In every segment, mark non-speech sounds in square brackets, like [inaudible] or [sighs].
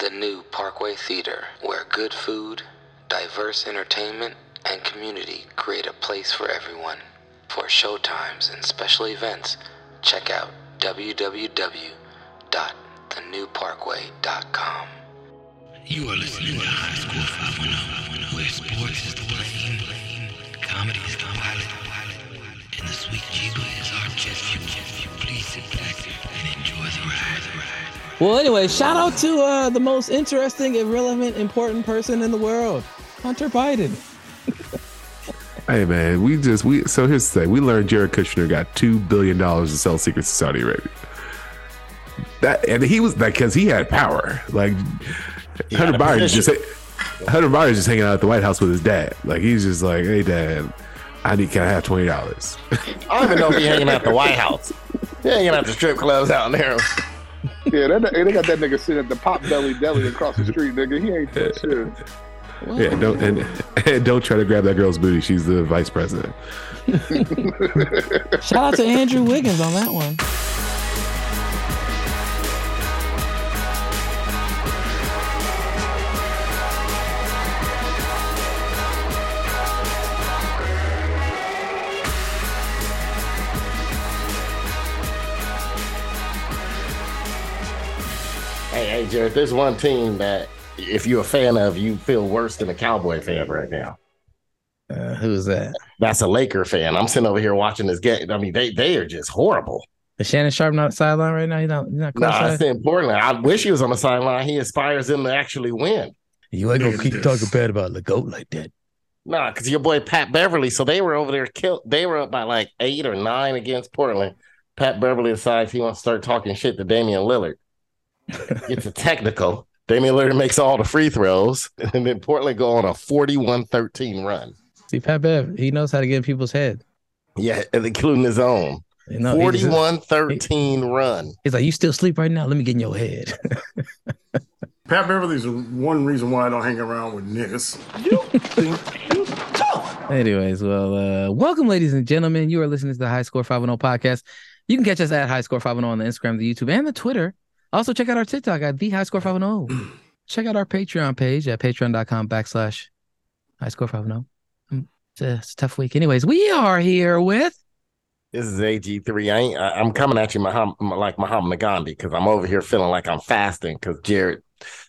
the new Parkway Theater, where good food, diverse entertainment, and community create a place for everyone. For showtimes and special events, check out www.thenewparkway.com. You are listening to High Score 510, where sports is the plane, comedy is the Well, anyway, shout out to uh, the most interesting, irrelevant, important person in the world, Hunter Biden. [laughs] Hey man, we just we so here's the thing. We learned Jared Kushner got two billion dollars to sell secrets to Saudi Arabia. That and he was like because he had power. Like Hunter Biden just. Hunter Biden just hanging out at the White House with his dad. Like he's just like, hey dad, I need can I have twenty dollars? I don't even know if he hanging out at the White House. [laughs] He hanging out the strip clubs out there. Yeah, that, they got that nigga sitting at the Potbelly Deli across the street, nigga. He ain't that shit. Yeah, don't and, and don't try to grab that girl's booty. She's the vice president. Shout out to Andrew Wiggins on that one. Hey, Jared, there's one team that if you're a fan of, you feel worse than a Cowboy fan right now. Uh, who's that? That's a Laker fan. I'm sitting over here watching this game. I mean, they they are just horrible. Is Shannon Sharpe not sideline right now? He's not. He's not No, close I said Portland. I wish he was on the sideline. He inspires them to actually win. You ain't gonna keep talking bad about the goat like that. Nah, because your boy Pat Beverley. So they were over there killed. They were up by like eight or nine against Portland. Pat Beverley decides he wants to start talking shit to Damian Lillard. Gets a technical. Damian Lillard makes all the free throws, and then Portland go on a 41-13 run. See, Pat Bev, he knows how to get in people's head. Yeah, including his own. You know, he's just- 41-13 run. He's like, you still sleep right now? Let me get in your head. [laughs] Pat Beverley's one reason why I don't hang around with niggas. You think you tough? Anyways, well, uh, welcome, ladies and gentlemen. You are listening to the High Score 510 podcast. You can catch us at High Score 510 on the Instagram, the YouTube, and the Twitter. Also, check out our TikTok at the High Score 510. [clears throat] check out our Patreon page at patreon.com backslash High Score 510. Um, It's a, it's a tough week. Anyways, we are here with This is AG3. I ain't, I, I'm coming at you Maham, like Muhammad Gandhi because I'm over here feeling like I'm fasting because Jared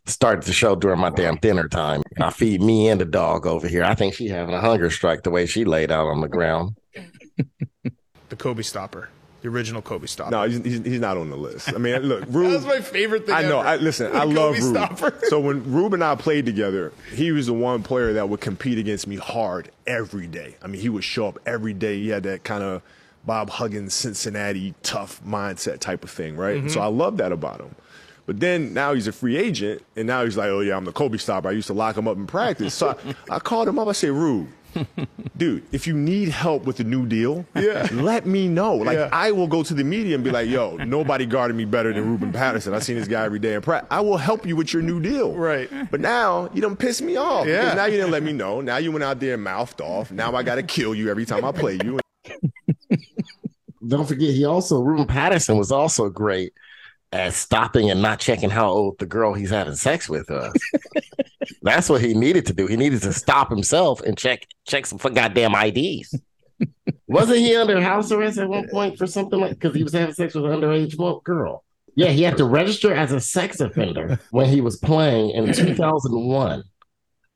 started the show during my damn dinner time. I feed me and the dog over here. I think she having a hunger strike the way she laid out on the ground. [laughs] the Kobe stopper, the original Kobe stopper. No, he's, he's, he's not on the list. I mean, look, [laughs] Rube. That was my favorite thing I know. I, listen, I love Kobe Rube. stopper. [laughs] So when Rube and I played together, he was the one player that would compete against me hard every day. I mean, he would show up every day. He had that kind of Bob Huggins, Cincinnati tough mindset type of thing, right? Mhm. So I love that about him. But then now he's a free agent, and now he's like, oh yeah, I'm the Kobe stopper. I used to lock him up in practice. So I, I called him up. I said, Rube, dude, if you need help with the new deal, Yeah. let me know. Like Yeah. I will go to the media and be like, yo, nobody guarded me better than Ruben Patterson. I seen this guy every day in practice. I will help you with your new deal. Right. But now you don't piss me off. Yeah. Because now you didn't let me know. Now you went out there and mouthed off. Now I gotta kill you every time I play you. Don't forget, he also, Ruben Patterson was also great at stopping and not checking how old the girl he's having sex with was. [laughs] That's what he needed to do. He needed to stop himself and check check some for goddamn IDs. Wasn't he under house arrest at one point for something like because he was having sex with an underage girl? Yeah, he had to register as a sex offender when he was playing in [clears throat] 2001.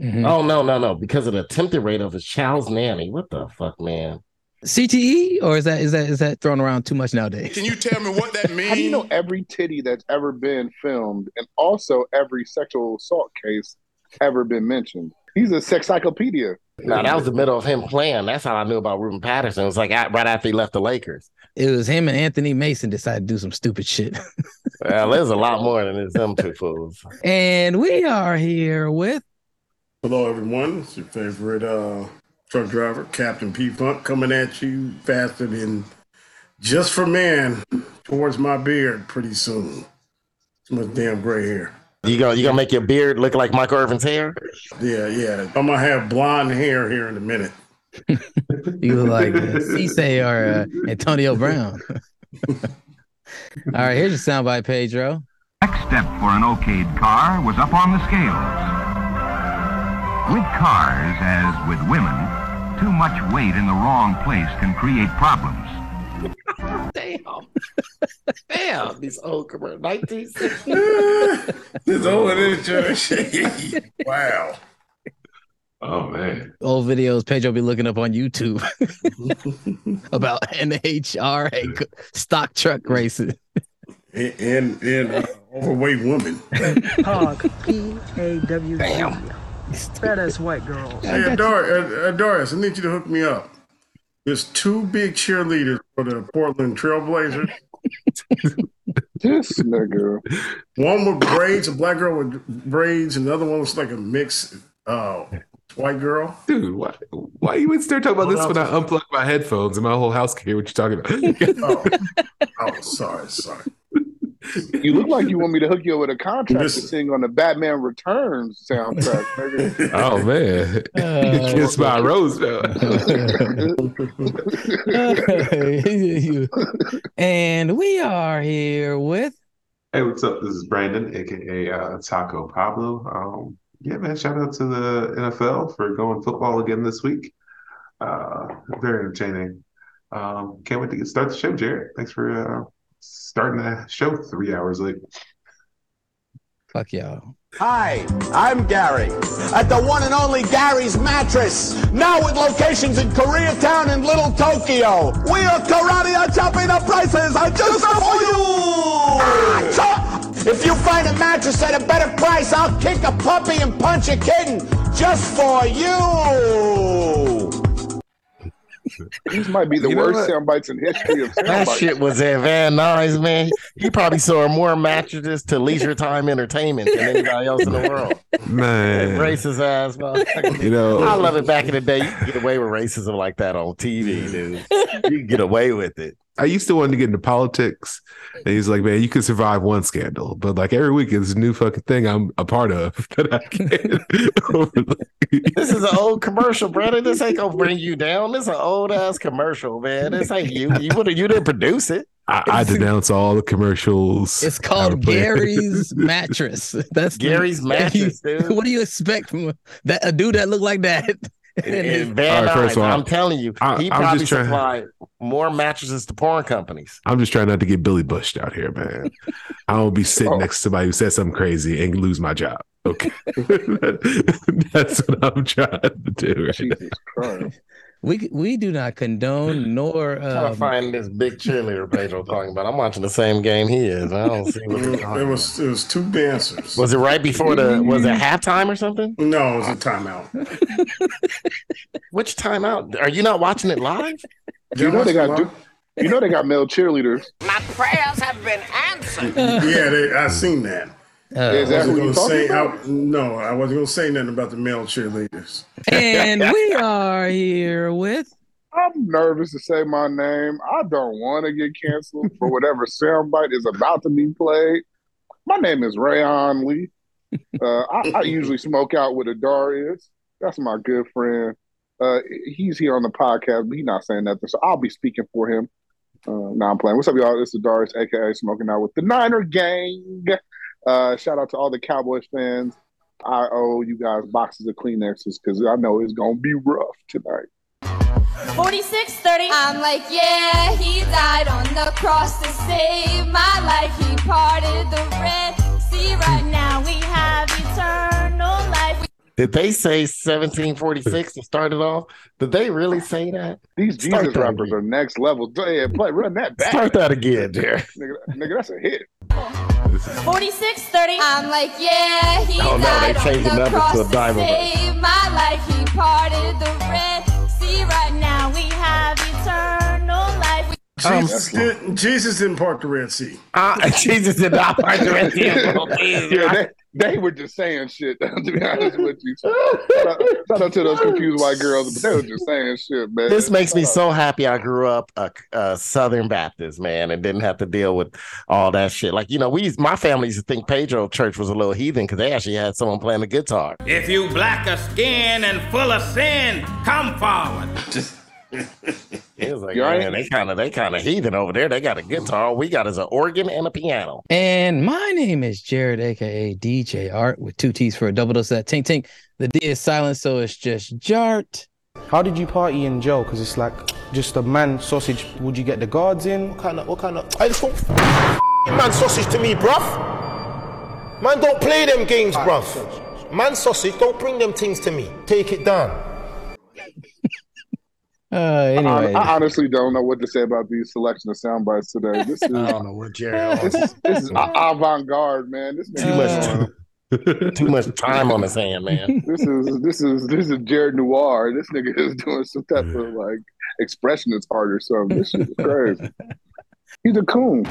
Mhm. Oh no, no, no! Because of the attempted rape of his child's nanny. What the fuck, man? CTE, or is that is that is that thrown around too much nowadays? Can you tell me what that means? [laughs] How do you know every titty that's ever been filmed and also every sexual assault case ever been mentioned? He's a sex sexcyclopedia. No, that was the middle of him playing. That's how I knew about Ruben Patterson. It was like right after he left the Lakers. It was him and Anthony Mason decided to do some stupid shit. [laughs] Well, there's a lot more than it's them two fools. and we are here with Hello, everyone. It's your favorite uh, truck driver, Captain P Funk, coming at you faster than Just For Men towards my beard pretty soon. It's my damn gray hair. You gonna you gonna make your beard look like Michael Irvin's hair? Yeah, yeah. I'm gonna have blonde hair here in a minute. you look like [laughs] Cisse or uh, Antonio Brown. All right, here's your soundbite, Pedro. Next step for an okayed car was up on the scales. With cars, as with women, too much weight in the wrong place can create problems. Damn. Damn. These old commercials. 1960. [laughs] This old insurance. [laughs] wow. Oh man. Old videos Pedro be looking up on YouTube [laughs] about NHRA stock truck races. And and, and uh, overweight woman. Hog. P A W G. Badass white girl. Hey, Adar- uh, uh, Doris, I need you to hook me up. There's two big cheerleaders for the Portland Trailblazers. [laughs] This nigga. One with braids, a black girl with braids, and the other one was like a mixed uh, white girl. Dude, why why you in there talking about this when I unplug my headphones and my whole house can hear what you're talking about? Oh, [laughs] oh sorry, sorry. You look like you want me to hook you up with a contract to sing on the Batman Returns soundtrack, nigga. [laughs] oh man. Uh, Kiss my rose [laughs] and we are here with Hey, what's up? This is Brandon, aka uh, Taco Pablo. Um, yeah, man, shout out to the NFL for going football again this week. Uh, very entertaining. Um, can't wait to get start the show, Jared. Thanks for uh, starting the show three hours late. fuck y'all. Hi, I'm Gary at the one and only Gary's Mattress. Now with locations in Koreatown and Little Tokyo. We are karate are chopping the prices are just for you. Ah, chop! If you find a mattress at a better price, I'll kick a puppy and punch a kitten just for you. These [laughs] might be the You worst sound bites in history of sound That bites. shit was at Van Nuys, man. He probably sold more mattresses to leisure time entertainment than anybody else in the world. Man. Racist ass, motherfucker. You know- I uh, love it. Back in the day, you could get away with racism like that on TV, dude. You could get away with it. I used to want to get into politics. And he's like, man, you can survive one scandal, but like every week is a new fucking thing I'm a part of [laughs] that I can't. This is an old commercial, brother. This ain't gonna bring you down. This is an old ass commercial, man. This ain't you. You would you didn't produce it. I, I denounce all the commercials. It's called Gary's [laughs] mattress. That's the- Gary's mattress, you- dude. [laughs] What do you expect from that a dude that look like that? [laughs] And eh, his- eh, Van All right, first Nuys, of all, I'm telling you, I- he probably just trying- supplied more mattresses to porn companies. I'm just trying not to get Billy Bushed out here, man. I don't be sitting Oh. next to somebody who says something crazy and lose my job. Okay. [laughs] That's what I'm trying to do right now. Christ. We we do not condone [clears throat] nor trying to um, find this big cheerleader Pedro talking about. I'm watching the same game he is. I don't see what he's talking It was it was two dancers. Was it right before the was it halftime or something? No, it was a timeout. [laughs] Which timeout? Are you not watching it live? You know they got du- you know they got male cheerleaders. My prayers have been answered. yeah, they, I seen that. Uh, Is that I who you wasn't gonna say about? I, no, I wasn't gonna say nothing about the male cheerleaders. and we are here with I'm nervous to say my name. I don't want to get canceled for whatever [laughs] soundbite is about to be played. My name is Rayon Lee. Uh, I, I usually smoke out with Adarius. That's my good friend. Uh, he's here on the podcast, but he's not saying nothing, so I'll be speaking for him. Uh, now I'm playing. What's up, y'all? This is Darius, aka Smoking Out with the Niner Gang. Uh, shout out to all the Cowboys fans. I owe you guys boxes of Kleenexes because I know it's gonna be rough tonight. 4630. I'm like, yeah, he died on the cross to save my life. He parted the Red Sea. Right now we have eternal life. Did they say 1746 to start it off? Did they really say that? These Start Jesus that rappers are next level. Yeah, play, run that back. Start that again, dear. Nigga, nigga, that's a hit. 4630. I'm like, yeah, he Oh, no, they died changed the on the numbers cross to a to diamond. save my life. He parted the Red Sea. Right now we have eternal life. Jesus, did, Jesus didn't part the Red Sea. Uh, [laughs] Jesus did not part the Red Sea. [laughs] Yeah, right? They, they were just saying shit, [laughs] to be honest with you. Shout out, shout out to those confused white girls, but they were just saying shit, man. This makes me so happy I grew up a, a Southern Baptist, man, and didn't have to deal with all that shit. Like, you know, we my family used to think Pedro Church was a little heathen because they actually had someone playing the guitar. If you black of skin and full of sin, come forward. [laughs] It was like, You all right? man, they kind of they kind of heathen over there. They got a guitar. We got is an organ and a piano. And my name is Jared, aka DJ Art, with two T's for a double dose of that tink tink. The D is silent, so it's just Jart. How did you party in jail? Because it's like just a man sausage. Would you get the guards in? What kind of, what kind of? I just want man sausage to me, bruv. Man, don't play them games, bruv. Man sausage, don't bring them things to me. Take it down. Uh, I, anyway, I honestly don't know what to say about these selection of sound bites today. This [laughs] is I don't know what Jared. this is, this is avant garde, man. This Too nigga, much, [laughs] too much time on his hand, man. this is this is this is Jared Noir. This nigga is doing some type of like expressionist art or something. This shit is crazy. He's a coon.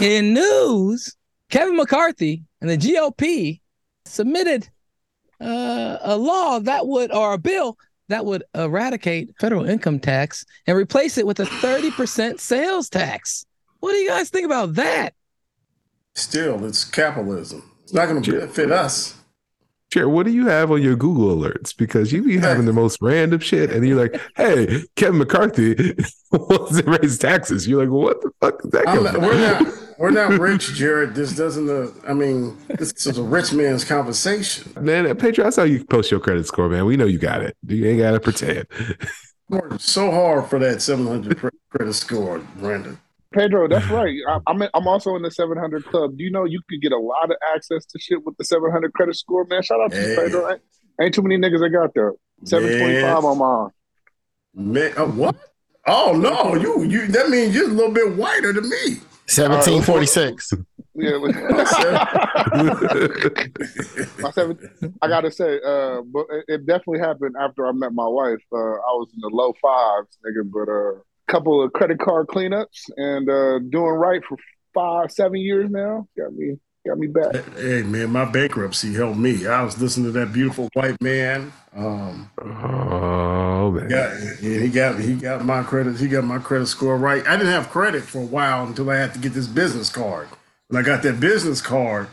in news, Kevin McCarthy and the GOP submitted uh, a law that would, or a bill that would eradicate federal income tax and replace it with a 30% sales tax. What do you guys think about that? Still, it's capitalism. It's not going to benefit us. Jared, what do you have on your Google alerts? Because you be [laughs] having the most random shit, and you're like, "Hey, Kevin McCarthy [laughs] wants to raise taxes." You're like, "What the fuck is that?" Not, we're not we're not [laughs] rich, Jared. This doesn't. Uh, I mean, this is a rich man's conversation. Man, Pedro, that's how you post your credit score, man. We know you got it. You ain't got to pretend. Worked so hard for that 700 credit score, Brandon. Pedro, that's [laughs] right. I, I'm in, I'm also in the 700 club. Do you know you could get a lot of access to shit with the 700 credit score, man? Shout out to you, Hey. Pedro. Ain't, ain't too many niggas that got there. 725 Yes. on mine. Man, uh, what? Oh no, you you. That means you're a little bit whiter than me. Seventeen forty six. Yeah, [laughs] my seven, I gotta say, uh, but it, it definitely happened after I met my wife. Uh, I was in the low fives, nigga, but uh, couple of credit card cleanups and uh, doing right for five, seven years now. Got me, got me back. Hey man, my bankruptcy helped me. I was listening to that beautiful white man. Um, oh man, yeah, yeah, he got he got my credit. He got my credit score right. I didn't have credit for a while until I had to get this business card. When I got that business card,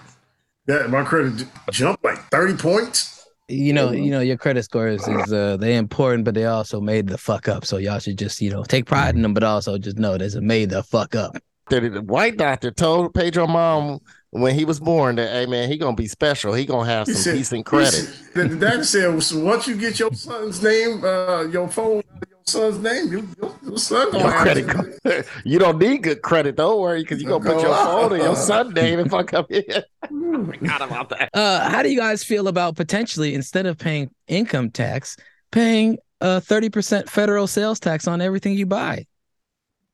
that my credit jumped like thirty points. You know, you know, your credit scores is uh they important, but they also made the fuck up. So y'all should just, you know, take pride in them, but also just know there's a made the fuck up. The, the white doctor told Pedro mom when he was born that, hey man, he gonna be special. He gonna have He some said- decent credit. said- The, the doctor said, so once you get your son's name, uh, your phone, your son's name, you, your, your son gonna Your credit card. [laughs] you don't need good credit, don't worry, because you gonna put your phone in your son's name if I come in. Forgot about that. Uh how do you guys feel about potentially instead of paying income tax, paying a 30% federal sales tax on everything you buy?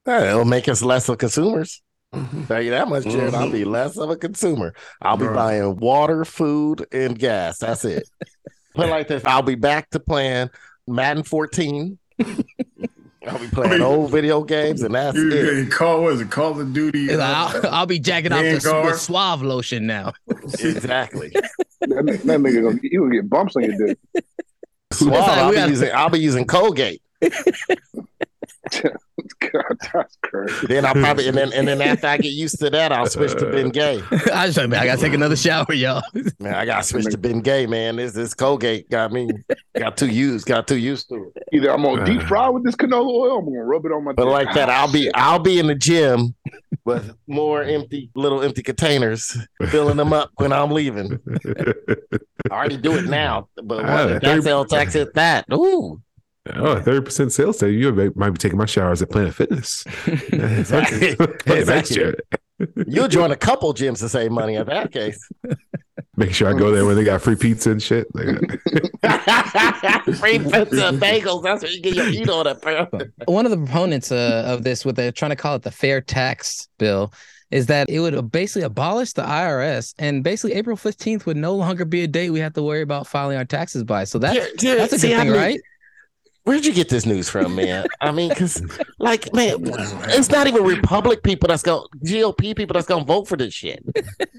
Hey, It'll make us less of consumers. Tell you that much, Jared. I'll Mm-hmm. be less of a consumer. I'll be Right. buying water, food, and gas. That's it. [laughs] Put it like this. I'll be back to playing Madden 14. I'll be playing old video games, and that's You, it. you call what is it? Call of Duty. uh, I'll, I'll be jacking off the Vanguard. with suave lotion now. Exactly. That, that nigga gonna you gonna get bumps on your dick. Suave, I'll be using I'll be using Colgate. [laughs] God, that's crazy. Then I'll probably and then and then after I get used to that, I'll switch to Ben Gay. [laughs] I just man, I gotta take another shower, y'all. Man, I gotta switch to Ben Gay, man. This this Colgate got me got too used, got too used to it. Either I'm gonna deep fry with this canola oil, I'm gonna rub it on my But dick. like that, I'll be I'll be in the gym with more empty little empty containers, filling them up when I'm leaving. [laughs] I already do it now, but Ah, when that very- sales tax hit that, ooh, Oh, 30% sales tax. You might- might be taking my showers at Planet Fitness. [laughs] Exactly. [laughs] hey, Exactly. You'll join a couple gyms to save money in that case. [laughs] Make sure I go there when they got free pizza and shit. Free pizza and bagels. That's what you get your eat on it, bro. One of the proponents uh, of this, what they're trying to call it the fair tax bill, is that it would basically abolish the IRS, and basically April fifteenth would no longer be a date we have to worry about filing our taxes by. So that Jared, Jared, that's a see, good I thing, mean, right? Where'd you get this news from, man? I mean, because like, man, [laughs] it's not even Republic people that's going GOP people that's gonna vote for this shit.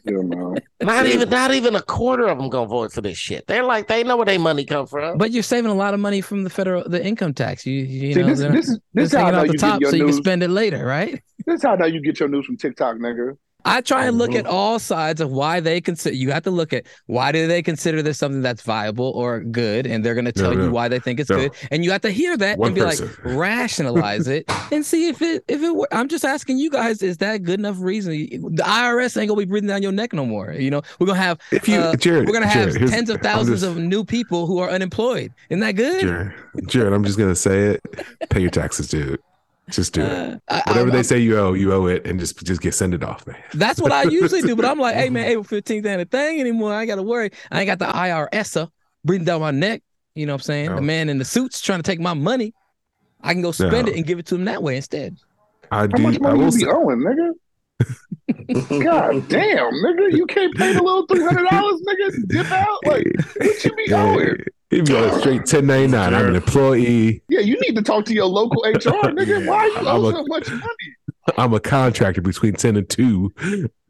Yeah. Not even, not even a quarter of them gonna vote for this shit. They're like, they know where their money come from. But you're saving a lot of money from the federal the income tax. You you See, know this- they're- this is- this is how I know off the you get top your so you can spend it later, right? This is how now you get your news from TikTok, nigga. I try and look at all sides of why they consider. You have to look at why do they consider this something that's viable or good, and they're going to tell no. you why they think it's No. good, and you have to hear that One and be person. like [laughs] rationalize it and see if it if it. wor- I'm just asking you guys, is that good enough reason? The IRS ain't gonna be breathing down your neck no more. You know, we're gonna have If you- uh, Jared, we're gonna have Jared, tens of thousands just- of new people who are unemployed. Isn't that good? Jared, Jared, I'm just gonna say it. Pay your taxes, dude. Just do it. Uh, I- Whatever I'm- they say you owe, you owe it, and just just get send it off, man. That's what I usually do. But I'm like, hey man, [laughs] April 15th ain't a thing anymore. I ain't gotta worry. I ain't got the IRS breathing down my neck. You know what I'm saying? No. The man in the suits trying to take my money. I can go spend No. it and give it to him that way instead. I How do. much I money will you say, be owing, nigga? [laughs] God damn, nigga, you can't pay the little three hundred dollars, nigga. Dip out, like what you be owing? He'd be on a straight 1099. I'm an employee. Yeah, you need to talk to your local [laughs] HR, nigga. Why you I'm owe a- so much money? I'm a contractor between 10 and 2.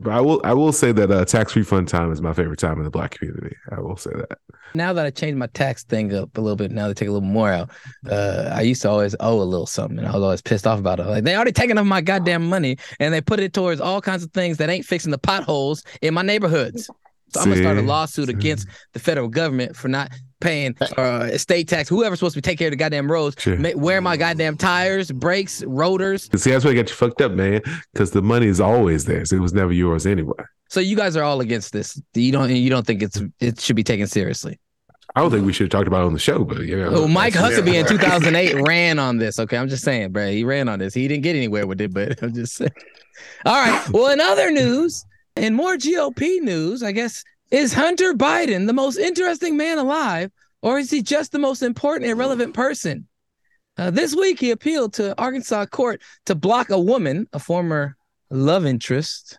But I will I will say that uh, tax refund time is my favorite time in the black community. I will say that. Now that I changed my tax thing up a little bit, now they take a little more out. Uh, I used to always owe a little something, and I was always pissed off about it. Like they already taken up my goddamn money, and they put it towards all kinds of things that ain't fixing the potholes in my neighborhoods. So I'm gonna start a See? lawsuit against the federal government for not paying uh, estate tax. Whoever's supposed to be taking care of the goddamn roads, Sure. ma- wear my goddamn tires, brakes, rotors. See, that's why I got you fucked up, man. Because the money is always there. So it was never yours anyway. So you guys are all against this. You don't you don't think it's it should be taken seriously. I don't think we should have talked about it on the show, but you know. Oh, Mike Huckabee in [laughs] 2008 ran on this. Okay, I'm just saying, bro. He ran on this. He didn't get anywhere with it, but [laughs] I'm just saying. All right. Well, in other news and more GOP news, I guess, is Hunter Biden the most interesting man alive, or is he just the most important and relevant person? Uh, this week, he appealed to Arkansas court to block a woman, a former love interest,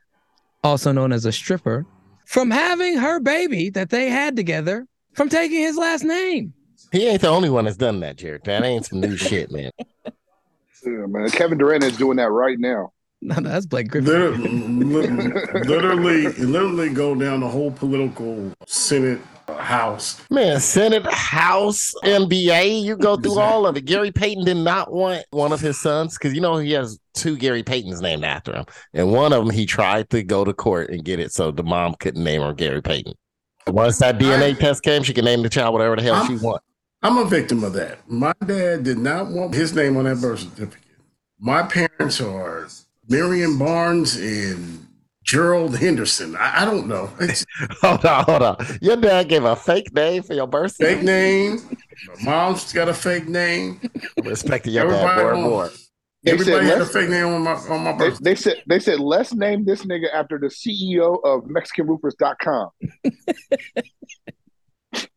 also known as a stripper, from having her baby that they had together from taking his last name. He ain't the only one that's done that, Jared. That ain't some new shit, man. [laughs] Yeah, man. Kevin Durant is doing that right now. [laughs] No, no, that's Blake Griffin. Literally, literally, literally go down the whole political Senate House. Man, Senate, House, NBA, you go through all of it. Gary Payton did not want one of his sons because you know he has two Gary Paytons named after him. And one of them he tried to go to court and get it so the mom couldn't name her Gary Payton. Once that DNA test came, she could name the child whatever the hell she want. I'm a victim of that. My dad did not want his name on that birth certificate. My parents are Miriam Barnes and Gerald Henderson. I, I don't know. [laughs] Hold on, hold on. Your dad gave a fake name for your birth fake name. My mom's got a fake name. I'm respecting your dad more and more. They said Everybody had a let's- fake name on my on my They, birth. they said they said let's name this nigga after the CEO of MexicanRoofers.com.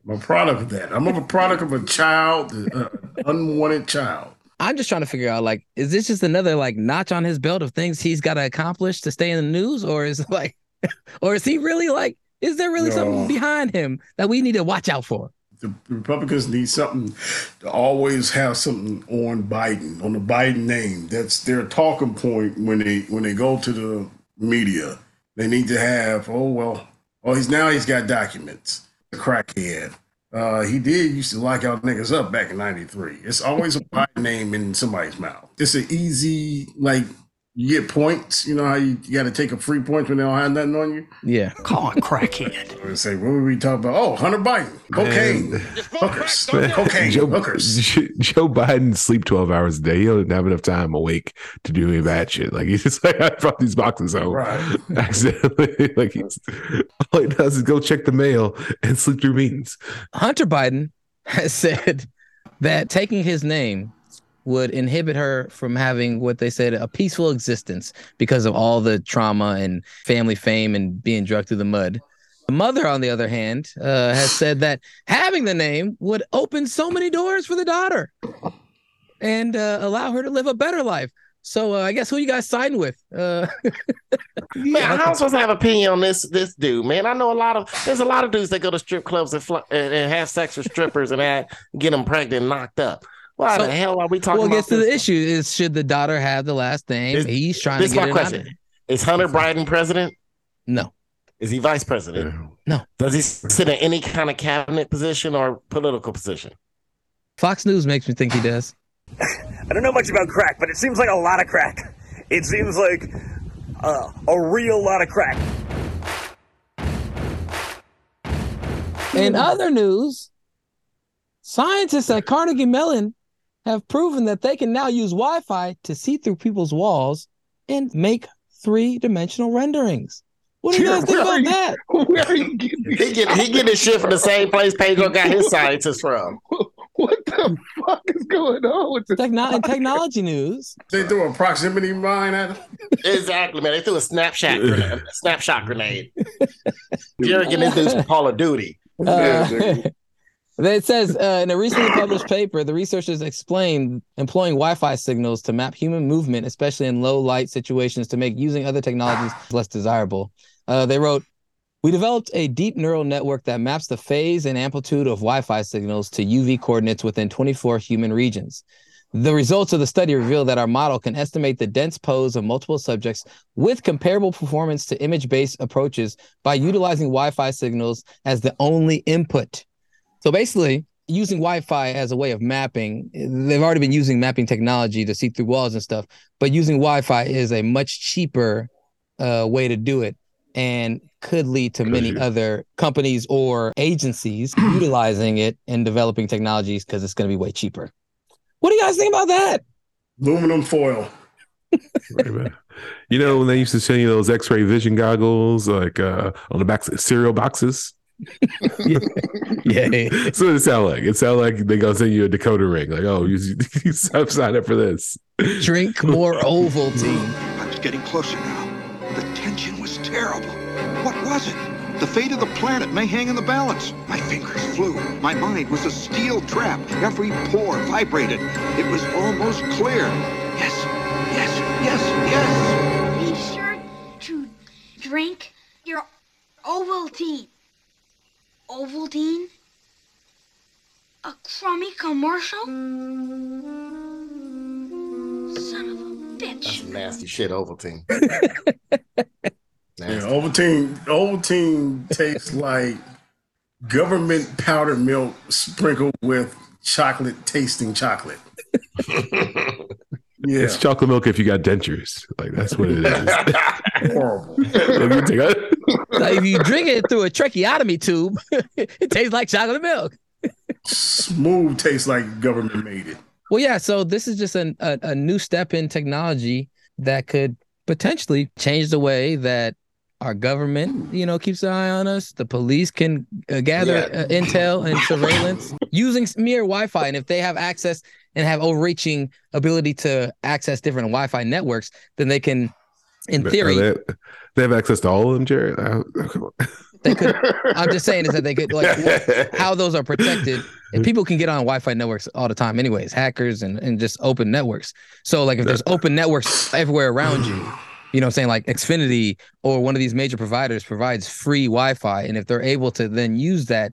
I'm a product of that. I'm a product of a child, uh, unwanted child. I'm just trying to figure out like, is this just another like notch on his belt of things he's got to accomplish to stay in the news, or is like, [laughs] or is he really like, is there really something behind him that we need to watch out for? The Republicans need something to always have something on Biden, on the Biden name. That's their talking point when they when they go to the media. They need to have, oh well, oh he's now he's got documents. The crackhead. Uh, he did used to lock out niggas up back in '93. It's always a [laughs] Biden name in somebody's mouth. It's an easy like you get points. You know how you, you got to take a free point when they don't have nothing on you. Yeah. Call it crackhead. [laughs] Or say, what were we talking about? Oh, Hunter Biden, cocaine, [laughs] hookers, cocaine, Joe, hookers. [laughs] Joe Biden sleep 12 hours a day. He doesn't have enough time awake to do any of that shit. Like he's just like, I brought these boxes home Right. accidentally. like he's all he does is go check the mail and sleep through meetings. Hunter Biden has said that taking his name would inhibit her from having what they said a peaceful existence because of all the trauma and family fame and being drugged through the mud. The mother, on the other hand, uh, has said that having the name would open so many doors for the daughter and uh, allow her to live a better life. So uh, I guess who you guys signed with? Uh, [laughs] Man, I'm supposed to have opinion on this this dude, man? I know a lot of there's a lot of dudes that go to strip clubs and, fl- and, and have sex with strippers and have, get them pregnant and knocked up. Why So- the hell are we talking about? well, gets to this? the issue is should the daughter have the last name? This- He's trying this to is get my it out of question. Is Hunter Biden president? No. Is he vice president? No. Does he sit in any kind of cabinet position or political position? Fox News makes me think he does. I don't know much about crack, but it seems like a lot of crack. It seems like uh, a real lot of crack. In other news, scientists at Carnegie Mellon have proven that they can now use Wi-Fi to see through people's walls and make three-dimensional renderings. What do you guys think about that? Where are you getting He get he get his shit from the same place Pedro got his scientists from. [laughs] What the fuck is going on with this? Techno- in technology news, They threw a proximity mine at him. Exactly, man. They threw a snapshot grenade, a snapshot grenade. [laughs] Jerry getting into some Call of Duty. Uh, [laughs] it says uh, in a recently published paper, the researchers explained employing Wi-Fi signals to map human movement, especially in low light situations, to make using other technologies less desirable. Uh, they wrote, "We developed a deep neural network that maps the phase and amplitude of Wi-Fi signals to UV coordinates within 24 human regions." The results of the study reveal that our model can estimate the dense pose of multiple subjects with comparable performance to image based approaches by utilizing Wi Fi signals as the only input. So basically, using Wi Fi as a way of mapping, they've already been using mapping technology to see through walls and stuff, but using Wi Fi is a much cheaper uh, way to do it and could lead to many other companies or agencies [clears throat] utilizing it and developing technologies because it's going to be way cheaper. What do you guys think about that? Aluminum foil. Right. You know when they used to send you those X-ray vision goggles, like uh, on the backs of cereal boxes. [laughs] yeah. [laughs] So it sound like it sound like they gonna send you a decoder ring. Like, oh, you, [laughs] you sign up for this. Drink more Ovaltine. I was getting closer now. The tension was terrible. What was it? The fate of the planet may hang in the balance. My fingers flew. My mind was a steel trap. Every pore vibrated. It was almost clear. Yes, yes, yes, yes. Be sure to drink your Ovaltine. Ovaltine? A crummy commercial? Son of a bitch. That's nasty shit, Ovaltine. [laughs] Yeah, Ovaltine. Ovaltine tastes like government powdered milk sprinkled with chocolate tasting chocolate. [laughs] Yeah. It's chocolate milk if you got dentures. Like that's what it is. [laughs] Horrible. If you Like, if you drink it through a tracheotomy tube, [laughs] it tastes like chocolate milk. Smooth tastes like government made it. Well, yeah. So this is just an, a, a new step in technology that could potentially change the way that our government, you know, keeps an eye on us. The police can uh, gather Yeah. uh, intel and surveillance using mere Wi-Fi, and if they have access and have overreaching ability to access different Wi-Fi networks, then they can, in Are theory, they, they have access to all of them, come on. they could. I'm just saying is that they could like [laughs] how those are protected. And people can get on Wi-Fi networks all the time, anyways. Hackers and and just open networks. So like if there's open networks everywhere around you, you know, I'm saying like Xfinity or one of these major providers provides free Wi-Fi, and if they're able to then use that,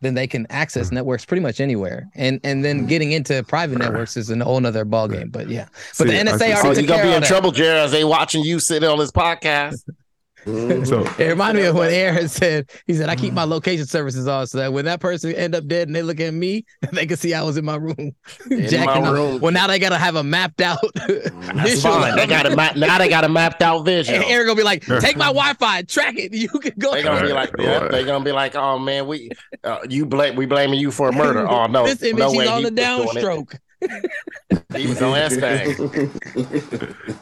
then they can access hmm. networks pretty much anywhere. And and then hmm. getting into private networks is a whole nother ballgame. But yeah, but the See, NSA oh, already you took gonna care be in that. trouble, Jared, as they watching you sitting on this podcast. [laughs] So It reminded me of when [laughs] Aaron said, he said, I keep my location services on so that when that person end up dead and they look at me, [laughs] they can see I was in my room. [laughs] jacking my room. Well, now they got to have a mapped out That's visual. fine. They got a ma- now they got a mapped out vision. And Aaron gonna be like, take my Wi-Fi, track it. You can go. They gonna be like, yeah, they gonna be like, oh man, we uh, you blame we blaming you for a murder. Oh no, this image no he's way on the was doing it. downstroke. He was on that thing.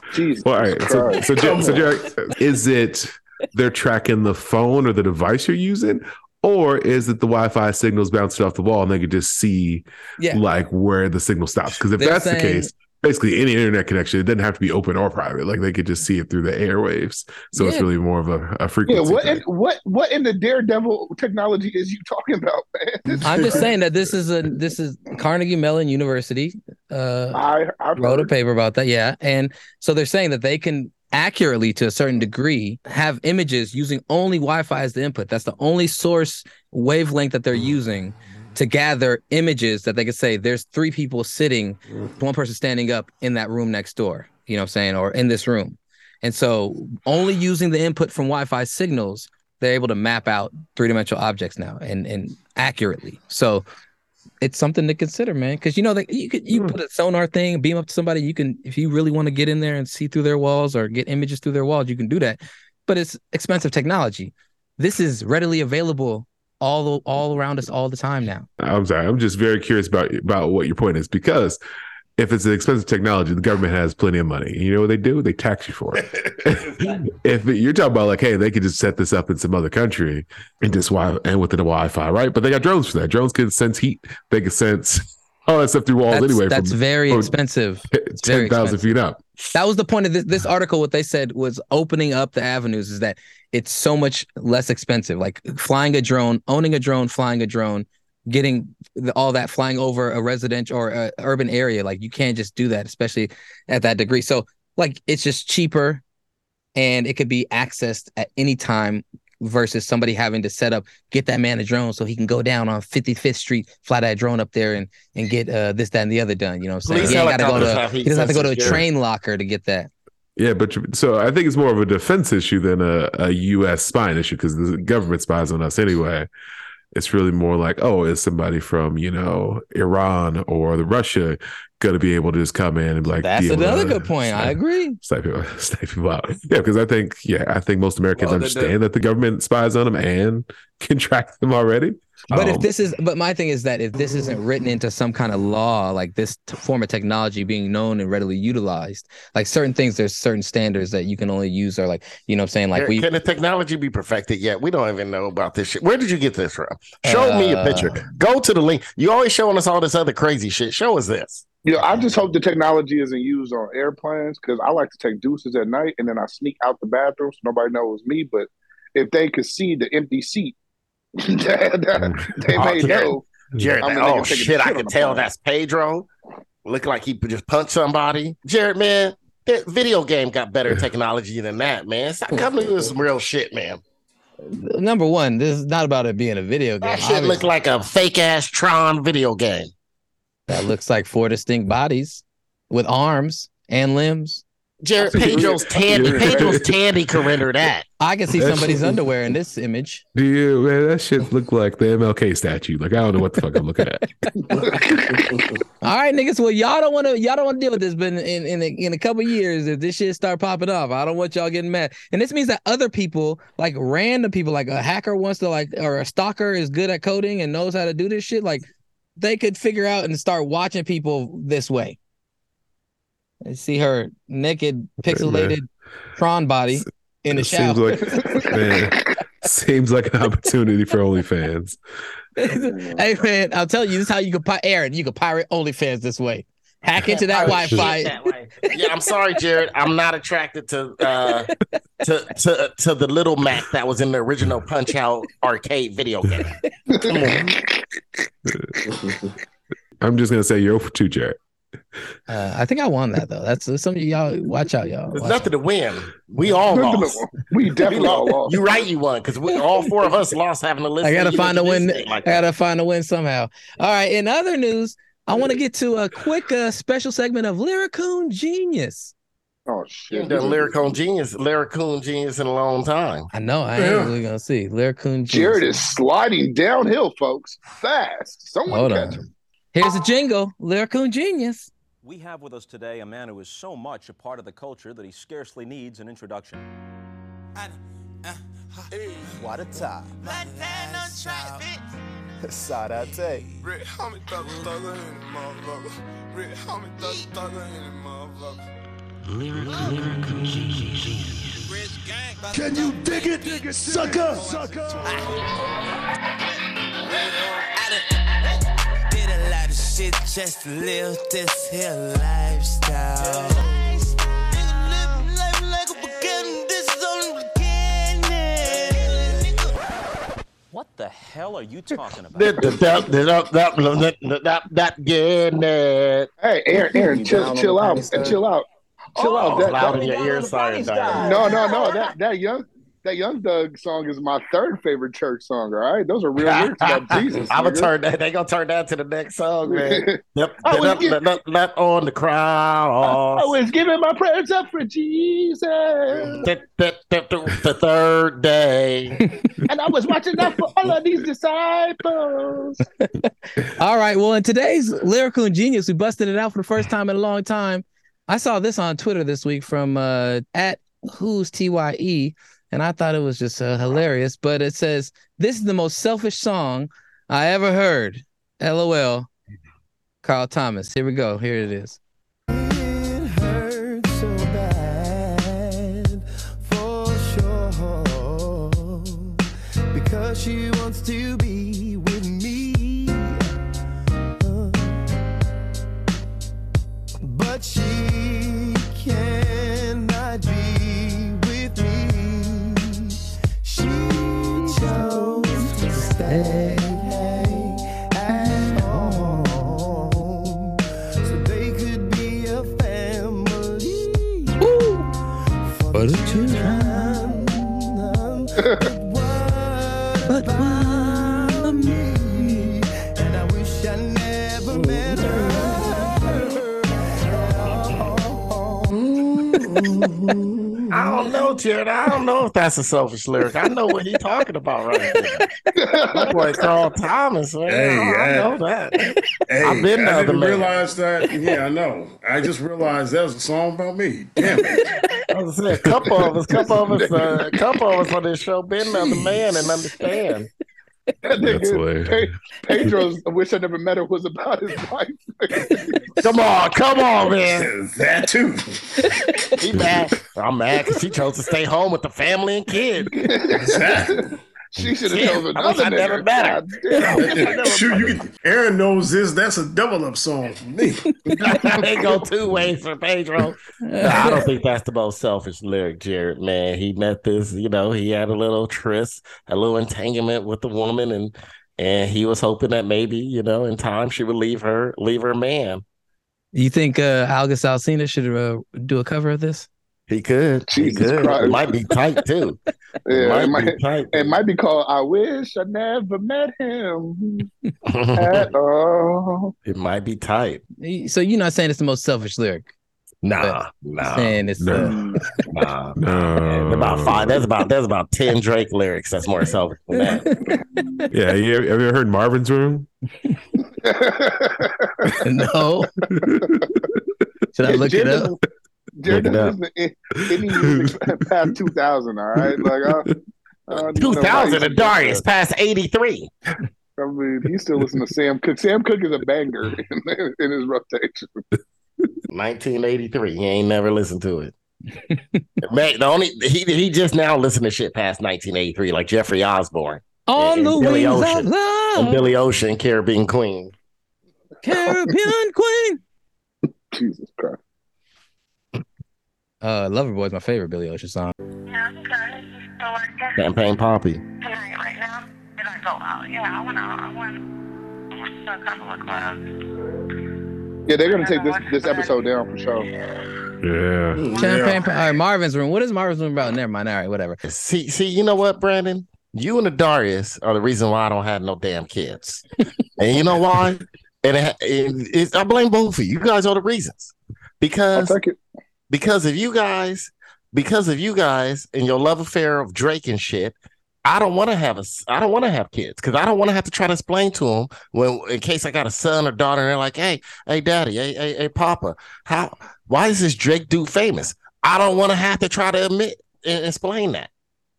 [laughs] Jesus Well, all right. So, Christ. so, Jer- so Jared, is it they're tracking the phone or the device you're using, or is it the Wi-Fi signals bouncing off the wall and they can just see Yeah. like where the signal stops? Because if They're that's the case, basically any internet connection, it doesn't have to be open or private. Like they could just see it through the airwaves. So it's really more of a, a Yeah, frequency. what in, what what in the daredevil technology is you talking about, man? [laughs] I'm just saying that this is a this is Carnegie Mellon University. Uh, I I've wrote a paper about that. Yeah. And so they're saying that they can accurately, to a certain degree, have images using only Wi Fi as the input. That's the only source wavelength that they're using to gather images that they could say there's three people sitting, mm. one person standing up in that room next door, you know what I'm saying, or in this room. And so only using the input from Wi Fi signals, they're able to map out three dimensional objects now and, and accurately. So it's something to consider, man. Because you know that you could you hmm. put a sonar thing, beam up to somebody. You can if you really want to get in there and see through their walls or get images through their walls, you can do that. But it's expensive technology. This is readily available all all around us all the time now. I'm sorry. I'm just very curious about about what your point is because if it's an expensive technology, the government has plenty of money. You know what they do? They tax you for it. [laughs] if you're talking about like, hey, they could just set this up in some other country and just wi and within the Wi-Fi, right? But they got drones for that. Drones can sense heat. They can sense Oh, all that stuff through walls That's, anyway. that's from- very from expensive. It's [laughs] ten thousand feet up. That was the point of this, this article. What they said was opening up the avenues is that it's so much less expensive. Like flying a drone, owning a drone, flying a drone, getting the, all that flying over a residential or a urban area. Like you can't just do that, especially at that degree. So like it's just cheaper, and it could be accessed at any time versus somebody having to set up get that man a drone so he can go down on 55th Street, fly that drone up there and and get uh, this that and the other done. You know what I'm saying? Police He ain't gotta go to have he doesn't have to go to a sensors, yeah. train locker to get that. Yeah, but so I think it's more of a defense issue than a, a U.S. spying issue because the government spies on us anyway. It's really more like, oh, is somebody from you know Iran or the Russia going to be able to just come in and be like? That's another good point. I agree. Snipe people, snipe people out. Yeah, because I think yeah, I think most Americans Well, the- understand that the government spies on them and can [laughs] track them already. But if Um, this is, but my thing is that if this isn't written into some kind of law, like this t- form of technology being known and readily utilized, like certain things, there's certain standards that you can only use, or like you know, what I'm saying like can, we can the technology be perfected yet? We don't even know about this shit. Where did you get this from? Show me a picture. Uh, Go to the link. You always showing us all this other crazy shit. Show us this. Yeah, you know, I just hope the technology isn't used on airplanes because I like to take deuces at night and then I sneak out the bathroom so nobody knows me. But if they could see the empty seat, that- that- [laughs] Mm. they Oh, may Jared, know. Jared, I'm oh shit, shit I on can tell that's Pedro. Look like he just punched somebody. Jared, man, that video game got better technology than that, man. Stop coming to me with some [laughs] real shit, man. number one, this is not about it being a video game. That shit look obviously. like a fake ass Tron video game. that looks like four distinct bodies with arms and limbs. Jared, Pedro's [laughs] Tandy, Pedro's Tandy can render that. I can see That somebody's shit- underwear in this image. Do you man? That shit look like the MLK statue. Like I don't know what the fuck I'm looking at. [laughs] All right, niggas. Well, y'all don't want to y'all don't want to deal with this, but in in in a, in a couple years, if this shit start popping off, I don't want y'all getting mad. And this means that other people, like random people, like a hacker wants to like, or a stalker is good at coding and knows how to do this shit, like they could figure out and start watching people this way. And see her naked, pixelated prawn body in the It seems shower. like man, seems like an [laughs] opportunity for OnlyFans. [laughs] hey man, I'll tell you, this is how you can pirate. Aaron, you can pirate OnlyFans this way. Hack into that [laughs] Wi-Fi. that. Yeah, I'm sorry, Jared. I'm not attracted to uh to to to the little Mac that was in the original Punch Out arcade video game. I'm just gonna say you're over two, Jared. Uh, I think I won that though. That's that's something y'all watch out, y'all. There's Watch nothing to win. We all lost. we definitely We all lost. lost. You're right, you won because we all four of us lost having to listen. I gotta find a win. Like I gotta find a win somehow. All right. In other news, I want to get to a quick uh, special segment of Lyricoon Genius. Oh You shit! ain't done Lyricoon Genius, Lyricoon Genius in a long time. I know. I ain't really gonna see Lyricoon Genius. Jared is sliding downhill, folks, fast. Someone Hold catch on. him. Here's a jingle. Lyricoon Genius. We have with us today a man who is so much a part of the culture that he scarcely needs an introduction. Uh, what a time. Side I take. Rich Homie thug thugger in the motherfucker. Rich Homie thug thugger in the motherfucker. Ah. Can you dig it, sucker? Sucker. Did lot of shit just to live this here lifestyle. What the hell are you talking about? That that that that that that that that. Hey, Aaron, Aaron, chill, chill out, chill out, chill out. That, loud that- in your ear, sorry, Diana. no, no, no. That that young that Young Thug song is my third favorite church song. All right, those are real lyrics [laughs] about Jesus. I'm gonna turn that. They gonna turn that to the next song, man. [laughs] Yep. I was Let, get- let- let- let on the crowd. I was giving my prayers up for Jesus, the, the, the, the third day. [laughs] and I was watching out for all of these disciples. All right. Well, in today's lyrical ingenious, we busted it out for the first time in a long time. I saw this on Twitter this week from uh, at who's Tye, and I thought it was just uh, hilarious. But it says this is the most selfish song I ever heard. LOL. Carl Thomas. Here we go. Here it is. I don't know, Jared. I don't know if that's a selfish lyric. I know what he's talking about right there. That boy [laughs] Carl Thomas, man. Hey, I, I I- know that. Hey, I've been the I other didn't man. realize that. Yeah, I know. I just realized that was a song about me. Damn it. I was saying, a couple of us, couple of us, uh, a couple of us on this show been the other man and [laughs] understand. That That's hilarious. Pe- Pedro's "I wish I never met her" was about his wife. [laughs] Come on, come on, man. that too. He mad. I'm mad because she chose to stay home with the family and kid. She should have Shit, chosen I wish another I never nigga. met her. God [laughs] damn. Shoot, you can, Aaron knows this. That's a double up song for me. [laughs] they go two ways for Pedro. Nah, I don't think that's the most selfish lyric, Jared. Man, he met this, you know, he had a little tryst, a little entanglement with the woman, and and he was hoping that maybe, you know, in time she would leave her, leave her man. You think uh, Algus Alcina should uh, do a cover of this? He could. Jesus he could. Christ. It might be tight too. [laughs] Yeah, it might might, be tight. it might be called "I Wish I Never Met Him [laughs] at all." It might be tight. So you're not saying it's the most selfish lyric? Nah, You're nah, saying it's [laughs] No. uh, nah. No. There's about five. That's about that's about ten Drake lyrics that's more selfish than that. Yeah, you have, have you ever heard Marvin's Room? no. Should I look it Jared up? Doesn't- Jared Look it doesn't listen any music past two thousand. All right, like I, I don't Two know why thousand he's- and Darius past eighty three. I mean, he still listen to Sam Cooke. Sam Cooke is a banger [laughs] in, in his rotation. 1983. He ain't never listened to it. [laughs] Man, the only he he just now listened to shit past 1983, like Jeffrey Osborne On and the Billy wings Ocean. of love, and Billy Ocean, Caribbean Queen. Caribbean Queen. [laughs] Jesus Christ. Uh, Loverboy is my favorite Billy Ocean song. Yeah, okay. So like Champagne Papi. Tonight, right now? Did I go out? Yeah, I went out. I went. I went to a couple of clubs. Yeah, they're gonna take this this episode down for sure. Yeah. Champagne. All right, Marvin's Room. What is Marvin's Room about? Never mind. All right, whatever. See, see, you know what, Brandon? You and the Darius are the reason why I don't have no damn kids. [laughs] and you know why? And it, it, it's, I blame both of you. You guys are the reasons. Because because of you guys, because of you guys and your love affair of Drake and shit, I don't want to have a I don't want to have kids because I don't want to have to try to explain to them when in case I got a son or daughter and they're like, hey, hey, daddy, hey, hey, hey, papa, how why is this Drake dude famous? I don't want to have to try to admit and explain that.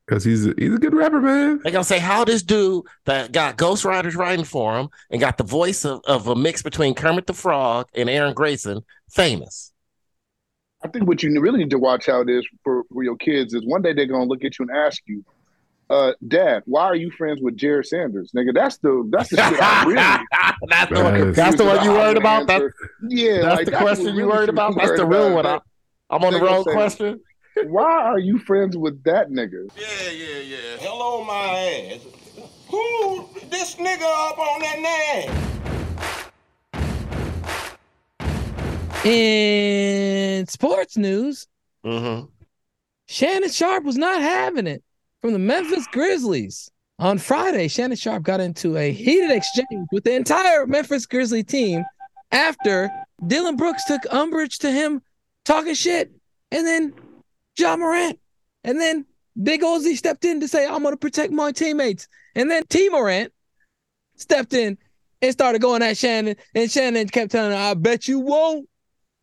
Because he's a, he's a good rapper, man. They're gonna say how this dude that got Ghost ghostwriters writing for him and got the voice of, of a mix between Kermit the Frog and Aaron Grayson famous. I think what you really need to watch out is for, for your kids is one day they're gonna look at you and ask you, uh, Dad, why are you friends with Jared Sanders? Nigga, that's the that's the shit I really [laughs] that's the one- that's the one you worried about? That- yeah, that's like, the what question you worried about? That's the real one. I- I'm on the They wrong say, question. Why are you friends with that nigga? Yeah, yeah, yeah. Hello, my ass. Who this nigga up on that name? In sports news, Mm-hmm. Shannon Sharpe was not having it from the Memphis Grizzlies. On Friday, Shannon Sharpe got into a heated exchange with the entire Memphis Grizzly team after Dillon Brooks took umbrage to him talking shit, and then Ja Morant, and then Big Ozzy stepped in to say, I'm going to protect my teammates. And then T Morant stepped in and started going at Shannon, and Shannon kept telling her, I bet you won't.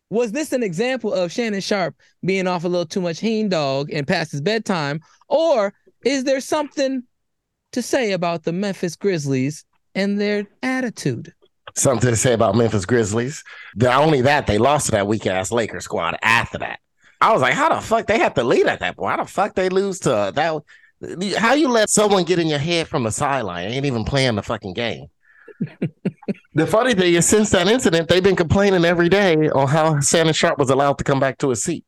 Was this an example of Shannon Sharpe being off a little too much heen dog and past his bedtime? Or is there something to say about the Memphis Grizzlies and their attitude? Something to say about Memphis Grizzlies. Not only that, they lost to that weak ass Lakers squad after that. I was like, how the fuck they had to lead at that point? How the fuck they lose to that? How you let someone get in your head from the sideline? Ain't even playing the fucking game. [laughs] the funny thing is, since that incident, they've been complaining every day on how Shannon Sharpe was allowed to come back to his seat.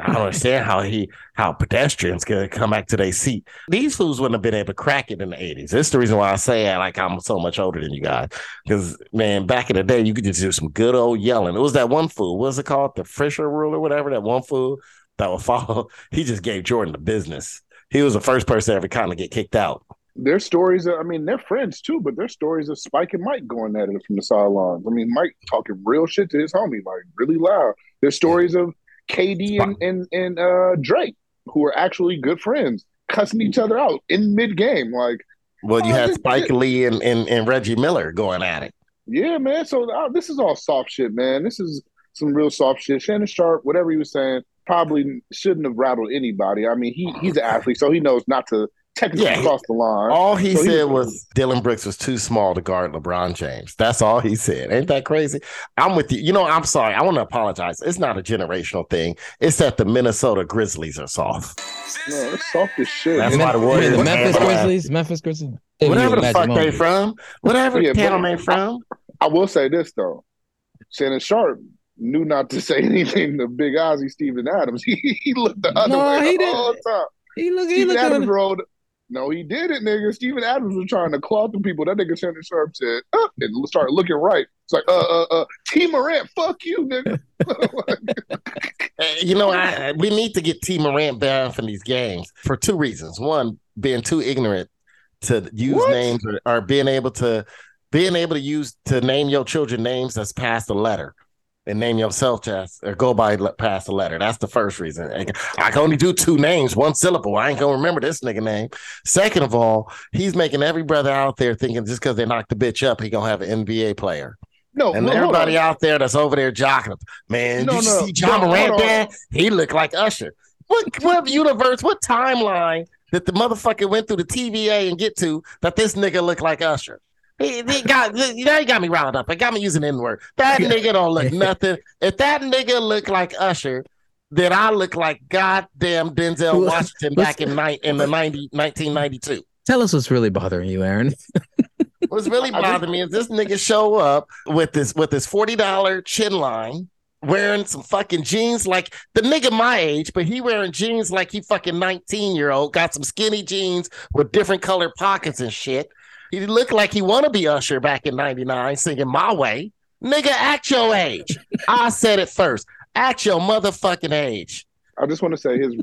I don't understand how he how pedestrians can come back to their seat. These fools wouldn't have been able to crack it in the 80s. That's the reason why I say I, like I'm so much older than you guys. Because man, back in the day, you could just do some good old yelling. It was that one fool. What was it called? The Fisher rule or whatever. That one fool that would [laughs] follow. He just gave Jordan the business. He was the first person ever kind of get kicked out. There's stories. Of, I mean, they're friends too, but their stories of Spike and Mike going at it from the sidelines. I mean, Mike talking real shit to his homie, like really loud. There's stories of KD and and, and uh, Drake, who are actually good friends, cussing each other out in mid game. Like, well, you oh, had Spike Lee and, and, and Reggie Miller going at it. Yeah, man. So uh, this is all soft shit, man. This is some real soft shit. Shannon Sharpe, whatever he was saying, probably shouldn't have rattled anybody. I mean, he he's an athlete, so he knows not to technically Yeah, he- cross the line. All he So said was Dillon Brooks was too small to guard LeBron James. That's all he said. Ain't that crazy? I'm with you. You know, I'm sorry. I want to apologize. It's not a generational thing. It's that the Minnesota Grizzlies are soft. No, it's soft as shit. That's And- why the mean Warriors the Memphis Grizzlies, Memphis Grizzlies. Whatever the Magic fuck they Moment. from, whatever [laughs] Yeah, town but- they from. I will say this though, Shannon Sharpe knew not to say [laughs] anything to Big Ozzy Steven Adams. He, [laughs] he looked the other No, way he the didn't. whole time. He look, he Steven looked Adams at rolled. No, he didn't, nigga. Steven Adams was trying to claw through people. That nigga Shannon Sharpe said, uh, and started looking right. It's like, uh, uh, uh, T Morant, fuck you, nigga. [laughs] [laughs] Uh, You know, I, we need to get T Morant banned from these games for two reasons. One, being too ignorant to use What? names or, or being able to being able to use to name your children names that's past a letter and name yourself just uh, or go by past a letter. That's the first reason. I can- only do two names, one syllable. I ain't gonna remember this nigga name. Second of all, he's making every brother out there thinking just because they knocked the bitch up, he gonna have an NBA player. No, And no, everybody out there that's over there jocking, man, No, did you no, see John no, Morant there? He looked like Usher. What what universe, what timeline that the motherfucker went through the TVA and get to that this nigga looked like Usher? He, he got now you got me riled up. It got me using N word. That nigga don't look [laughs] nothing. If that nigga look like Usher, then I look like goddamn Denzel Washington back in night in the 90, 1992. Tell us what's really bothering you, Aaron. [laughs] What's really bothering me is this nigga show up with this with this forty dollar chin line, wearing some fucking jeans like the nigga my age, but he wearing jeans like he fucking nineteen year old. Got some skinny jeans with different colored pockets and shit. He looked like he want to be Usher back in '99, singing "My Way." Nigga, act your age. I said it first. Act your motherfucking age. I just want to say his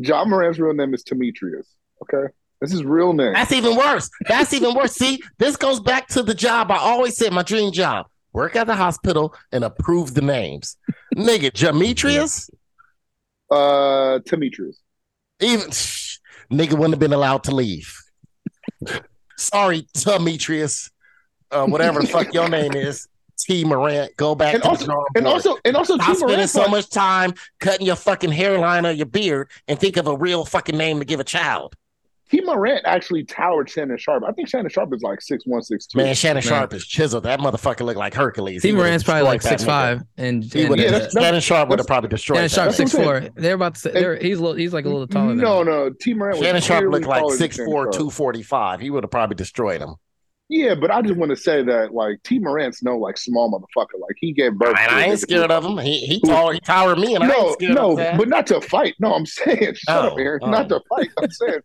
John Moran's real name is Demetrius. Okay, this is real name. That's even worse. That's even worse. See, this goes back to the job I always said my dream job. Work at the hospital and approve the names. Nigga, Demetrius, Uh, Demetrius. even nigga wouldn't have been allowed to leave. Sorry, Demetrius. Uh, whatever the fuck your name is. T Morant, go back And to also- the drawing and also- and also Stop T. spending Morant's so much time cutting your fucking hairline or your beard and think of a real fucking name to give a child. T. Morant actually towered Shannon Sharpe. I think Shannon Sharpe is like six one, six two. Man, Shannon Sharpe is chiseled. That motherfucker looked like Hercules. T. Morant's probably like six that nigga. five, and, He and would have. uh, Shannon Sharpe would have probably destroyed. Shannon. Sharpe six four. They're about to say they're, he's little, he's like a little taller. No, him. no. T. Morant was Shannon Sharpe looked like taller than 6'4", Shannon Sharpe. 245. He would have probably destroyed him. Yeah, but I just want to say that like T. Morant's no like small motherfucker. Like he gave birth. And to a I ain't scared who- of him. He he taller, he towered me, and I ain't no, scared no, of that. but not to fight. No, I'm [laughs] saying shut up, Oh, Aaron. oh. Not to fight. I'm saying like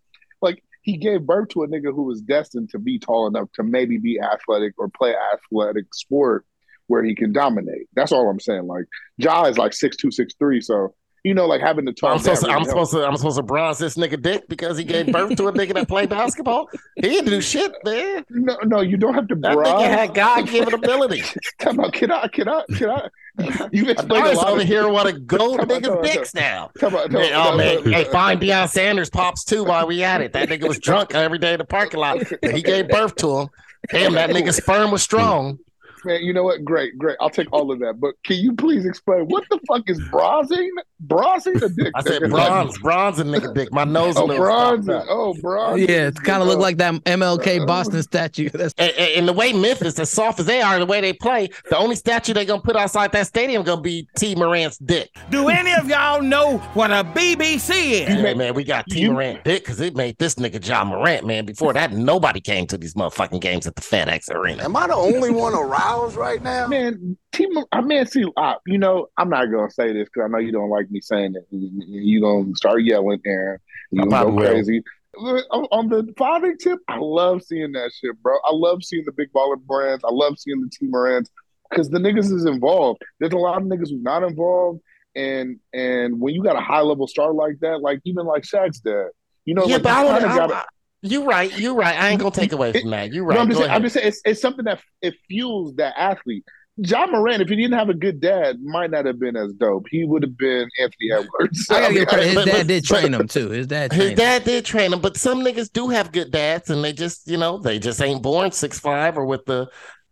he gave birth to a nigga who was destined to be tall enough to maybe be athletic or play athletic sport where he can dominate. That's all I'm saying. Like Ja is like six two, six three, so you know, like having to talk. I'm supposed, to, I'm supposed to I'm supposed to bronze this nigga dick because he gave birth to a nigga that played basketball. He didn't do shit, man. No, no, you don't have to. bronze. That nigga had God given ability. [laughs] Come on, can I? Can I? Can I? [laughs] You've explained a Adonis lot over of- here want to go on, niggas dicks now. Come on, Man, no, oh no, man, hey, find Deion Sanders pops too while we at it. That nigga was drunk every day in the parking lot. He gave birth to him. Damn, that nigga's sperm was strong. Man, you know what? Great, great. I'll take all of that. But can you please explain what the fuck is bronzing? Bronzing the dick? I said nigga? bronze, bronze and nigga dick. My nose a Oh, little bronze. Oh, bronze. Yeah, it kind of look like that Uh, MLK Boston statue. [laughs] That's And, and- and the way Memphis, as soft as they are, the way they play, the only statue they're gonna put outside that stadium gonna be T. Morant's dick. Do any of y'all know what a BBC is? Hey, man, we got T. Morant dick because it made this nigga Ja Morant, man. Before that, nobody came to these motherfucking games at the FedEx Arena. Am I the only one aroused right now? Man, Team, I mean, see, uh, you know, I'm not gonna say this because I know you don't like me saying it. You gonna start yelling, Aaron. You gonna go probably will. crazy. On on the father tip, I love seeing that shit, bro. I love seeing the big baller brands. I love seeing the Team Morants because the niggas is involved. There's a lot of niggas who's not involved, and and when you got a high level star like that, like even like Shaq's dad, you know, yeah, like but I you wanna, I- gotta- I- you right, You're right. I ain't gonna take away from that. You're right. No, I'm just saying, I'm just saying it's, it's something that it fuels that athlete. John Moran, if he didn't have a good dad, might not have been as dope. He would have been Anthony Edwards. I gotta give. [laughs] His But- dad but- did train him too. His dad. His trained him. dad did train him, but some niggas do have good dads, and they just, you know, they just ain't born six five or with the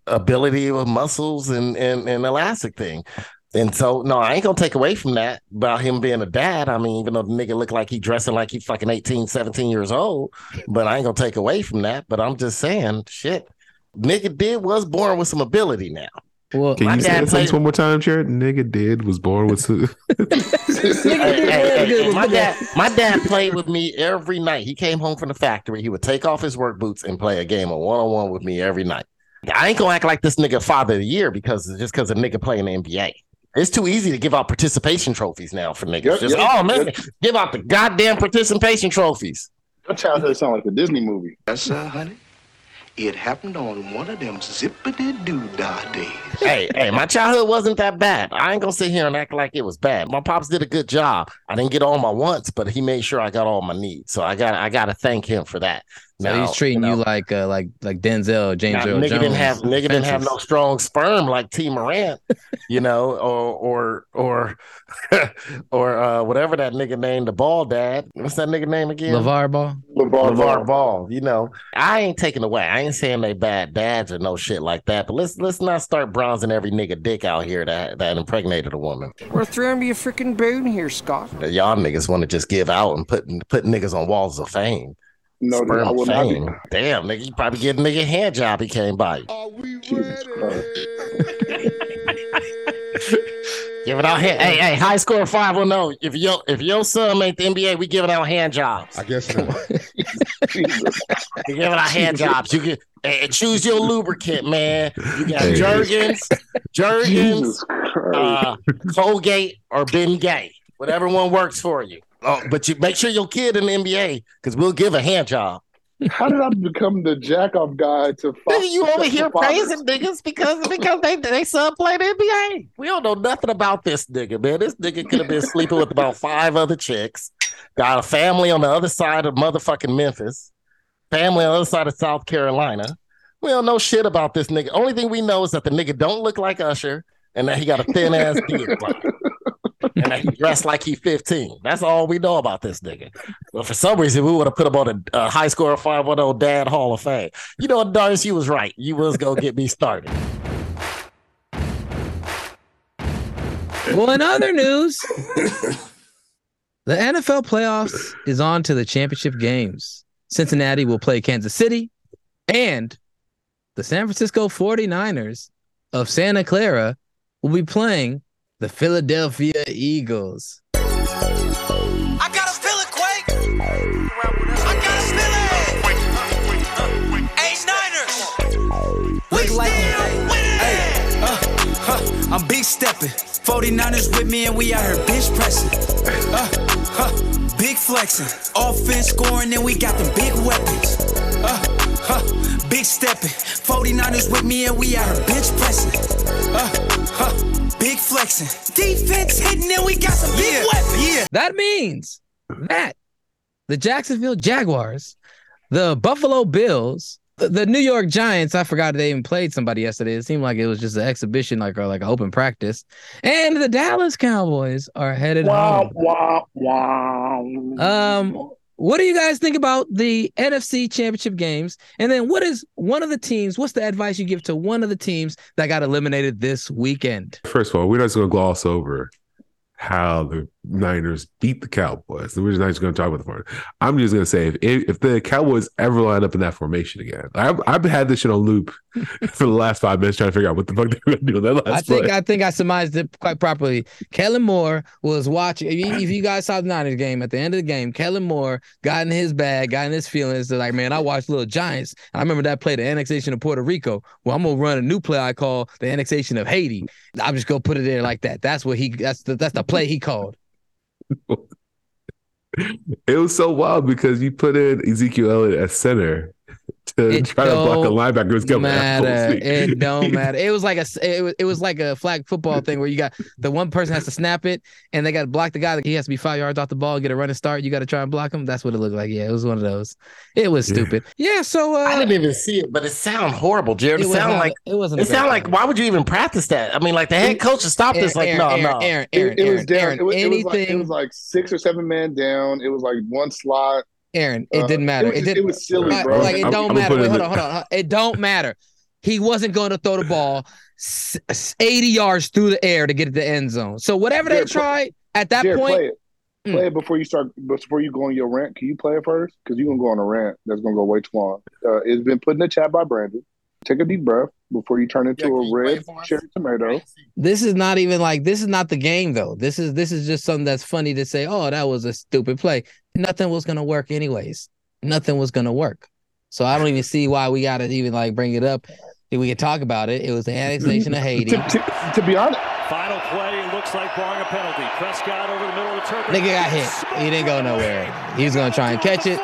ability of muscles and and, and elastic thing. And so, no, I ain't gonna take away from that about him being a dad. I mean, even though the nigga look like he dressing like he fucking 18, 17 years old, but I ain't gonna take away from that. But I'm just saying, shit, nigga did was born with some ability now. Well, Can you say that sentence played- one more time, Jared? Nigga did was born with. [laughs] Two. Hey, hey, hey, hey, my dad, my dad played with me every night. He came home from the factory. He would take off his work boots and play a game of one on one with me every night. I ain't gonna act like this nigga father of the year because just because a nigga playing the NBA. It's too easy to give out participation trophies now for niggas. Yep, just yep, oh man, yep. give out the goddamn participation trophies. Your childhood sound like a Disney movie. Yes, sir, honey. It happened on one of them zippity doo dah days. hey, hey, my childhood wasn't that bad. I ain't gonna sit here and act like it was bad. My pops did a good job. I didn't get all my wants, but he made sure I got all my needs. So I got I gotta thank him for that. So Now, he's treating you you, like uh, like like Denzel, James Now, Earl nigga Jones. didn't have nigga didn't have no strong sperm like T Morant, you know, or or or [laughs] or uh, whatever that nigga named the ball dad. What's that nigga name again? LaVar Ball. LaVar LaVar Ball. You know, I ain't taking away. I ain't saying they bad dads or no shit like that. But let's let's not start bronzing every nigga dick out here that that impregnated a woman. We're throwing you a freaking bone here, Scott. Y'all niggas want to just give out and put put niggas on walls of fame. No, Sperm I of will not be. Damn, nigga, you probably get a nigga a hand job. He came by. Jesus Christ. [laughs] Give it out hand. Hey, hey, high score five will know. If your if your son made the NBA, we giving out hand jobs. I guess so. [laughs] Jesus. We giving out hand jobs. You can and choose your lubricant, man. You got Hey. Jergens, Jergens, uh, Colgate, or Ben Gay. Whatever one works for you. Oh, but you make sure your kid in the NBA, because we'll give a hand job. How did I become the jack off guy to? Nigga, you over here praising niggas because because they they son play the NBA. We don't know nothing about this nigga, man. This nigga could have been sleeping with about five other chicks. Got a family on the other side of motherfucking Memphis. Family on the other side of South Carolina. We don't know shit about this nigga. Only thing we know is that the nigga don't look like Usher and that he got a thin ass beard. [laughs] and he dressed like he 15. That's all we know about this nigga. But for some reason, we would have put him on a, a high score of 510 Dad Hall of Fame. You know what, you was right. You was going to get me started. Well, in other news, the NFL playoffs is on to the championship games. Cincinnati will play Kansas City, and the San Francisco 49ers of Santa Clara will be playing the Philadelphia Eagles. I gotta feel it, Quake. I gotta feel it. Hey, Niners. We still winning. Uh, huh, I'm big stepping. 49ers with me and we out here bitch pressing. Uh, huh, big flexing. Offense scoring and we got the big weapons. Uh, huh, big stepping. 49ers with me and we out here bitch pressing. Uh, huh, Big flexing. Defense hitting and we got some big weapons. Yeah. That means that the Jacksonville Jaguars, the Buffalo Bills, the, the New York Giants, I forgot they even played somebody yesterday. It seemed like it was just an exhibition, like or like an open practice. And the Dallas Cowboys are headed Wow, home. wow, wow. Um, what do you guys think about the NFC championship games? And then what is one of the teams? What's the advice you give to one of the teams that got eliminated this weekend? First of all, we're not just to gloss over how the Niners beat the Cowboys. We're just not just going to talk about the formation. I'm just going to say if if the Cowboys ever line up in that formation again, I've, I've had this shit on loop [laughs] for the last five minutes trying to figure out what the fuck they're going to do in that last I think play. I think I surmised it quite properly. Kellen Moore was watching. If you, [clears throat] if you guys saw the Niners game at the end of the game, Kellen Moore got in his bag, got in his feelings. They're like, man, I watched Little Giants. I remember that play, the annexation of Puerto Rico. Well, I'm gonna run a new play I call the annexation of Haiti. I'm just gonna put it there like that. That's what he. That's the that's the play he called. [laughs] It was so wild because you put in Ezekiel Elliott as center to It try to block a don't linebacker who's coming matter. It don't [laughs] matter. It was like a it was, it was like a flag football thing where you got the one person has to snap it and they got to block the guy. That he has to be five yards off the ball, get a running start. You got to try and block him. That's what it looked like. Yeah, it was one of those. It was stupid. Yeah. so uh, I didn't even see it, but it sounded horrible, Jared. It, It sounded like it wasn't It great sounded like why would you even practice that? I mean, like the head coach has stopped this. Like, Aaron, no, Aaron, no. Aaron, It, Aaron, it was Aaron, down. Aaron, it, was, it was like it anything- was like six or seven man down. It was like one slot. Aaron, it Uh, didn't matter. it was It, just- did, it was silly, like, bro. Like it I'm- don't I'm matter. Wait, hold it on, hold on. It don't matter. He wasn't going to throw the ball s- s- 80 yards through the air to get to the end zone. So whatever they Jared, play- tried at that Jared, point, play it. Play it before you start. Before you go on your rant, can you play it first? Because you're gonna go on a rant that's gonna go way too long. Uh, it's been put in the chat by Brandon. Take a deep breath before you turn into a red cherry tomato. this is not even like this is not the game though. This is this is just something that's funny to say. Oh, that was a stupid play. Nothing was gonna work anyways. Nothing was gonna work. So I don't even see why we gotta even like bring it up. We can talk about it. It was the annexation of Haiti. To, to, to be honest, Final play looks like barring a penalty. Prescott over the middle of the turf. Nigga got hit. He didn't go nowhere. He was gonna try and catch it.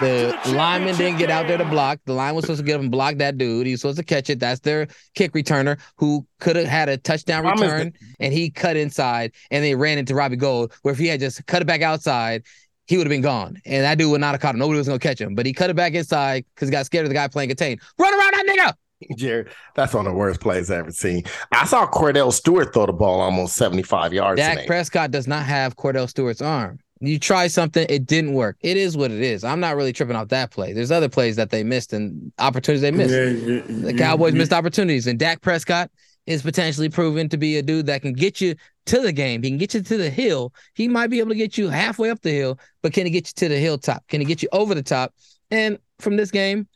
The lineman didn't get out there to block. The line was supposed to get up and block that dude. He was supposed to catch it. That's their kick returner who could have had a touchdown return, and he cut inside and they ran into Robbie Gould. Where if he had just cut it back outside, he would have been gone. And that dude would not have caught him. Nobody was gonna catch him. But he cut it back inside because he got scared of the guy playing contain. Run around that nigga. [laughs] Jared, that's one of the worst plays I've ever seen. I saw Kordell Stewart throw the ball almost 75 yards. Dak. Prescott does not have Kordell Stewart's arm. You try something, it didn't work. It is what it is. I'm not really tripping off that play. There's other plays that they missed and opportunities they missed. Yeah, yeah, the Cowboys yeah. missed opportunities, and Dak Prescott is potentially proven to be a dude that can get you to the game. He can get you to the hill. He might be able to get you halfway up the hill, but can he get you to the hilltop? Can he get you over the top? And from this game,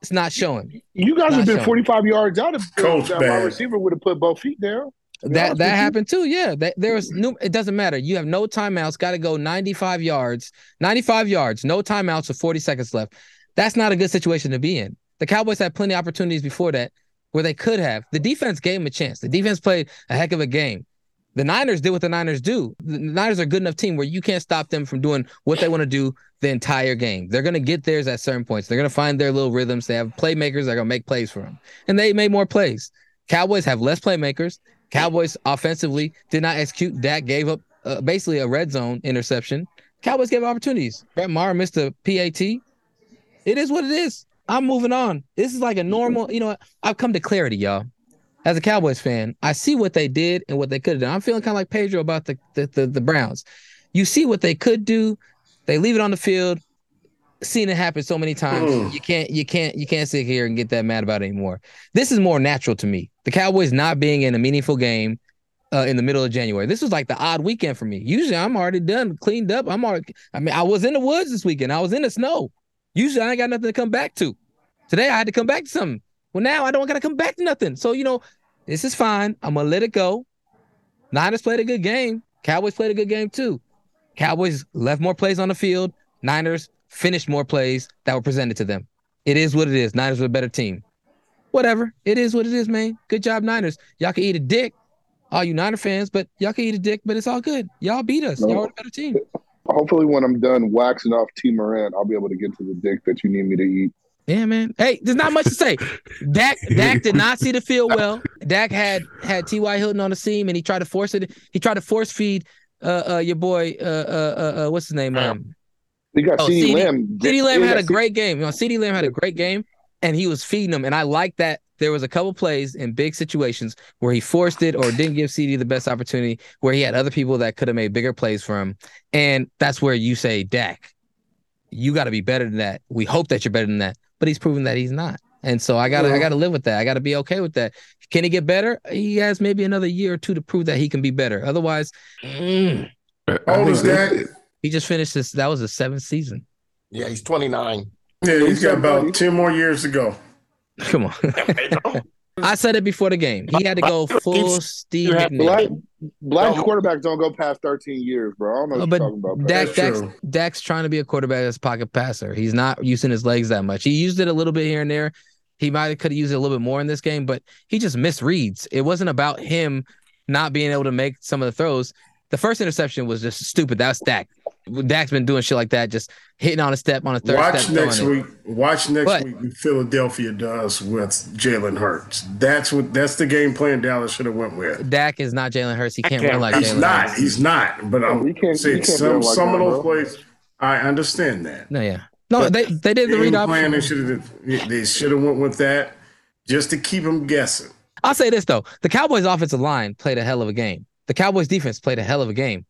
it's not showing. you guys Not have been showing. 45 yards out of Coach that. My bad. receiver would have put both feet down. That that happened too. Yeah, that, there was no. It doesn't matter. You have no timeouts. Got to go 95 yards. 95 yards. No timeouts with 40 seconds left. That's not a good situation to be in. The Cowboys had plenty of opportunities before that where they could have. The defense gave them a chance. The defense played a heck of a game. The Niners did what the Niners do. The Niners are a good enough team where you can't stop them from doing what they want to do the entire game. They're going to get theirs at certain points. They're going to find their little rhythms. They have playmakers that are going to make plays for them. And they made more plays. Cowboys have less playmakers. Cowboys offensively did not execute. Dak gave up uh, basically a red zone interception. Cowboys gave opportunities. Brett Maher missed a PAT. It is what it is. I'm moving on. This is like a normal, you know. I've come to clarity, y'all. As a Cowboys fan, I see what they did and what they could have done. I'm feeling kind of like Pedro about the, the the the Browns. You see what they could do. They leave it on the field. Seen it happen so many times. Mm. You can't you can't you can't sit here and get that mad about it anymore. This is more natural to me. The Cowboys not being in a meaningful game uh, in the middle of January. This was like the odd weekend for me. Usually I'm already done, cleaned up. I'm already. I mean, I was in the woods this weekend. I was in the snow. Usually I ain't got nothing to come back to. Today I had to come back to something. Well, now I don't got to come back to nothing. So you know, this is fine. I'm gonna let it go. Niners played a good game. Cowboys played a good game too. Cowboys left more plays on the field. Niners finished more plays that were presented to them. It is what it is. Niners were a better team. Whatever. It is what it is, man. Good job, Niners. Y'all can eat a dick, all you Niner fans, but y'all can eat a dick, but it's all good. Y'all beat us. Y'all were a better team. Hopefully, when I'm done waxing off T Moran, I'll be able to get to the dick that you need me to eat. Yeah, man. Hey, there's not much to say. Dak Dak did not see the field well. Dak had had T.Y. Hilton on the seam and he tried to force it. He tried to force feed uh, uh your boy uh uh uh, uh what's his name? Um, You got oh, CeeDee Lamb. CeeDee Lamb had a great game. You know, CeeDee Lamb had a great game and he was feeding them. And I like that there was a couple plays in big situations where he forced it or didn't give CeeDee the best opportunity, where he had other people that could have made bigger plays for him. And that's where you say, Dak, you got to be better than that. We hope that you're better than that, but he's proven that he's not. And so I gotta, I gotta live with that. I gotta be okay with that. Can he get better? He has maybe another year or two to prove that he can be better. Otherwise, mm, How old is that? He just finished this. That was the seventh season. Yeah, he's 29. Yeah, he's got about 10 more years to go. Come on. [laughs] I said it before the game. He had to go [laughs] full Steve Black, McNair. black quarterbacks don't go past 13 years, bro. I don't know what uh, but you're talking about. bro. Dak, Dak's, Dak's trying to be a quarterback as a pocket passer. He's not using his legs that much. He used it a little bit here and there. He might have could have used it a little bit more in this game, but he just misreads. It wasn't about him not being able to make some of the throws. The first interception was just stupid. That's Dak. Dak's been doing shit like that, just hitting on a step on a third Watch step. next throwing it. week. Watch next But- week what Philadelphia does with Jalen Hurts. That's what that's the game plan Dallas should have went with. Dak is not Jalen Hurts. He can't run like he's Jalen not. Hurts. He's not. But I'm he can't- saying can't some like some of those bro. plays. I understand that. No, yeah. No, they they did the read Game plan, option. They should have. They should have went with that just to keep him guessing. I'll say this though: the Cowboys' offensive line played a hell of a game. The Cowboys' defense played a hell of a game.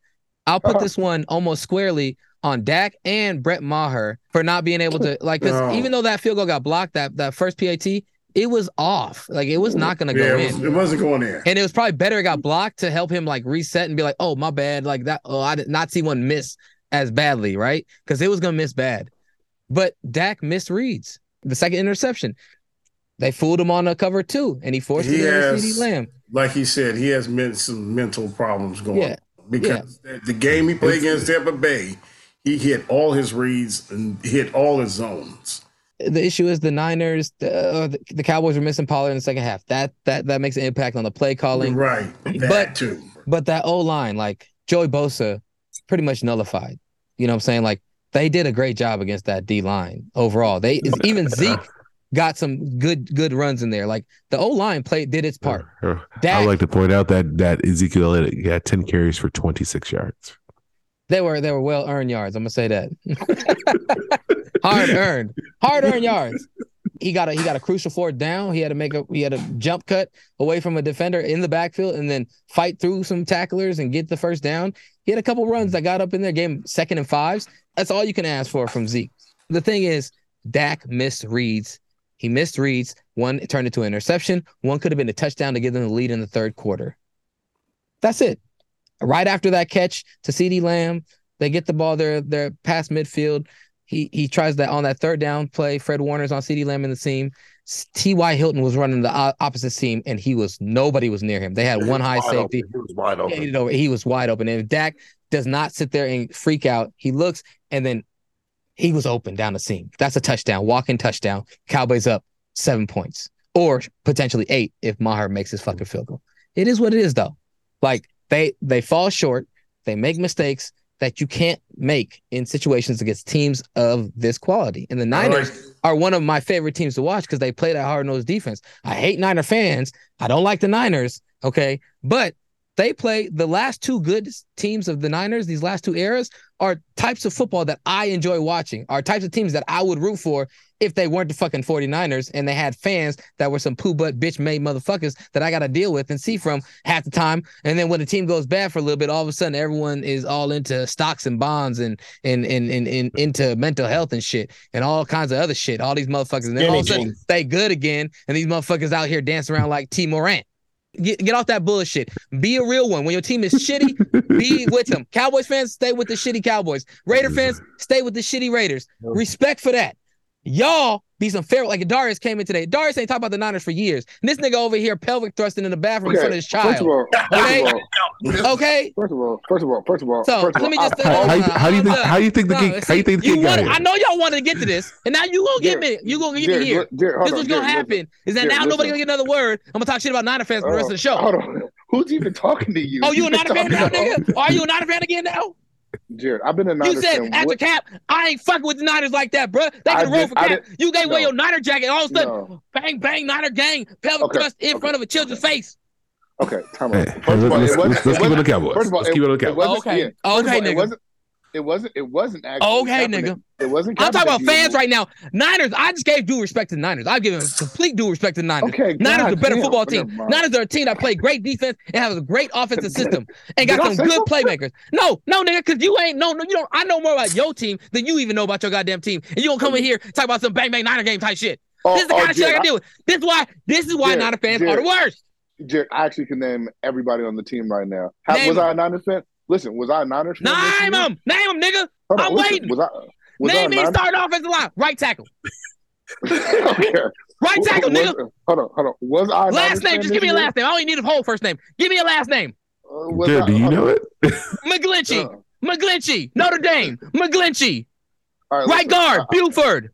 I'll put uh-huh. this one almost squarely on Dak and Brett Maher for not being able to like because No. even though that field goal got blocked, that that first PAT, it was off. Like it was not going to Yeah, go it, in. was, it wasn't going in. And it was probably better it got blocked to help him like reset and be like, oh, my bad. Like that. Oh, I did not see one miss as badly, right? Because it was gonna miss bad. But Dak misreads the second interception. They fooled him on a cover two, and he forced He it to CeeDee Lamb. Like he said, he has men- some mental problems going. Yeah, because the- the game he played against Tampa Bay, he hit all his reads and hit all his zones. The issue is the Niners, the, uh, the, the Cowboys were missing Pollard in the second half. That that that makes an impact on the play calling. Right, but too. but that O line, like Joey Bosa, pretty much nullified. You know what I'm saying? Like they did a great job against that D line overall. They even Zeke got some good good runs in there. Like the O line played did its part. Uh, Dak- I'd like to point out that that Ezekiel had 10 carries for 26 yards. They were they were well earned yards. I'm gonna say that. [laughs] Hard earned, hard earned yards. He got a he got a crucial fourth down. He had to make a he had a jump cut away from a defender in the backfield and then fight through some tacklers and get the first down. He had a couple runs that got up in there, gave him second and fives. That's all you can ask for from Zeke. The thing is, Dak misreads. He misreads. One turned into an interception. One could have been a touchdown to give them the lead in the third quarter. That's it. Right after that catch to CeeDee Lamb, they get the ball there, they're past midfield. He he tries that on that third down play. Fred Warner's on CeeDee Lamb in the seam. T.Y. Hilton was running the opposite seam, and he was nobody was near him. They had He one high safety. open. He was wide open. you he was wide open. And if Dak does not sit there and freak out, he looks and then he was open down the seam. That's a touchdown, walking touchdown. Cowboys up seven points or potentially eight if Maher makes his fucking field goal. It is what it is, though. Like they they fall short, they make mistakes that you can't make in situations against teams of this quality. And the Niners are one of my favorite teams to watch because they play that hard nosed defense. I hate Niner fans. I don't like the Niners. Okay. But they play the last two good teams of the Niners, these last two eras, are types of football that I enjoy watching, are types of teams that I would root for if they weren't the fucking 49ers and they had fans that were some poo butt bitch made motherfuckers that I got to deal with and see from half the time. And then when the team goes bad for a little bit, all of a sudden everyone is all into stocks and bonds and and and, and, and into mental health and shit and all kinds of other shit. All these motherfuckers. And then all of a sudden they good again. And these motherfuckers out here dancing around like T. Morant. Get, get off that bullshit. Be a real one. When your team is shitty, be [laughs] with them. Cowboys fans, stay with the shitty Cowboys. Raider fans, stay with the shitty Raiders. Respect for that. Y'all be some fair. Like Darius came in today. Darius ain't talking about the Niners for years. And this nigga over here pelvic thrusting in the bathroom in front of his child. First of all, okay? first of all, okay. First of all, first of all, first of all, So first of let me just I- How, how, you, how do you think? How do you think the no, gig? How do you think the you gig got wanted- here? I know y'all wanted to get to this, and now you gonna get Jared, me. You gonna get Jared, me here. look, Jared, this on, what's gonna Jared, happen is that Jared, now nobody gonna get another word. I'm gonna talk shit about Niner fans for the rest of the show. Hold on. Who's even talking to you? Oh, you a You've been Niner fan now, talking to- nigga? Are you a Niner fan again now? Jared, I've been in You said fan. after What- Cap, I ain't fucking with the Niners like that, bro. They can roll for I Cap. You gave away no. your Niner jacket. All of a sudden, No. bang, bang, Niner gang, pelvic Okay, thrust in front of a children's face. Okay, time Hey, out. hey, First of all, let's- it wasn't. let's- let's keep it on the Cowboys. First of all, Let's keep it on the it Cowboys. wasn't- Okay. yeah. First Okay, all, nigga. It wasn't. It wasn't. It wasn't actually. Okay, Kaepernick. nigga. It wasn't. I'm talking about fans right now. Niners, I just gave due respect to the Niners. I've given complete due respect to the Niners. Okay, Niners are a better goddamn. football team. Niners are a team that play great defense and has a great offensive system and got some good something? playmakers. No, no, nigga, because you ain't no, no, you don't. I know more about your team than you even know about your goddamn team. And you don't come in here talk about some bang bang Niner game type shit. Oh, this is the oh, kind of shit I Jared, can deal with. This is why. This is why Jared, Niner fans are the worst. Jared, I actually can name everybody on the team right now. How, Name was. I a Niners fan? Listen, was I a Niners fan? this Name year? them, name them, nigga. Hold on, I'm listen, waiting. Was I? Was I a Name me Niners- starting offensive line. Right tackle. [laughs] okay. Right tackle, Was- nigga. Hold on, hold on. Was I a Last Niners name. fan Just give me this a year? last name. I don't even need a whole first name. Give me a last name. Uh, was Jared, I- do you hold know on. it? [laughs] [laughs] McGlinchey. McGlinchey. Notre Dame. McGlinchey. All Right listen, guard. I- Burford.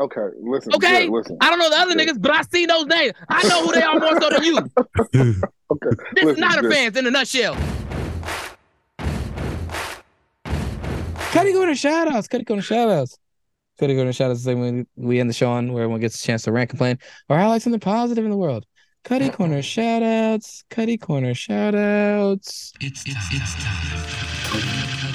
Okay, listen. Okay. Jared, listen. I don't know the other niggas, but I see those names. I know who they are more so than you. Okay. This is listen, Niner Jared. fans in a nutshell. Going to shout outs. To shout outs. To shout outs the same way we end the show on where everyone gets a chance to rant, complain, or highlight something positive in the world. Cuddy Corner shout outs. Cuddy Corner shout outs. It's time. It's time.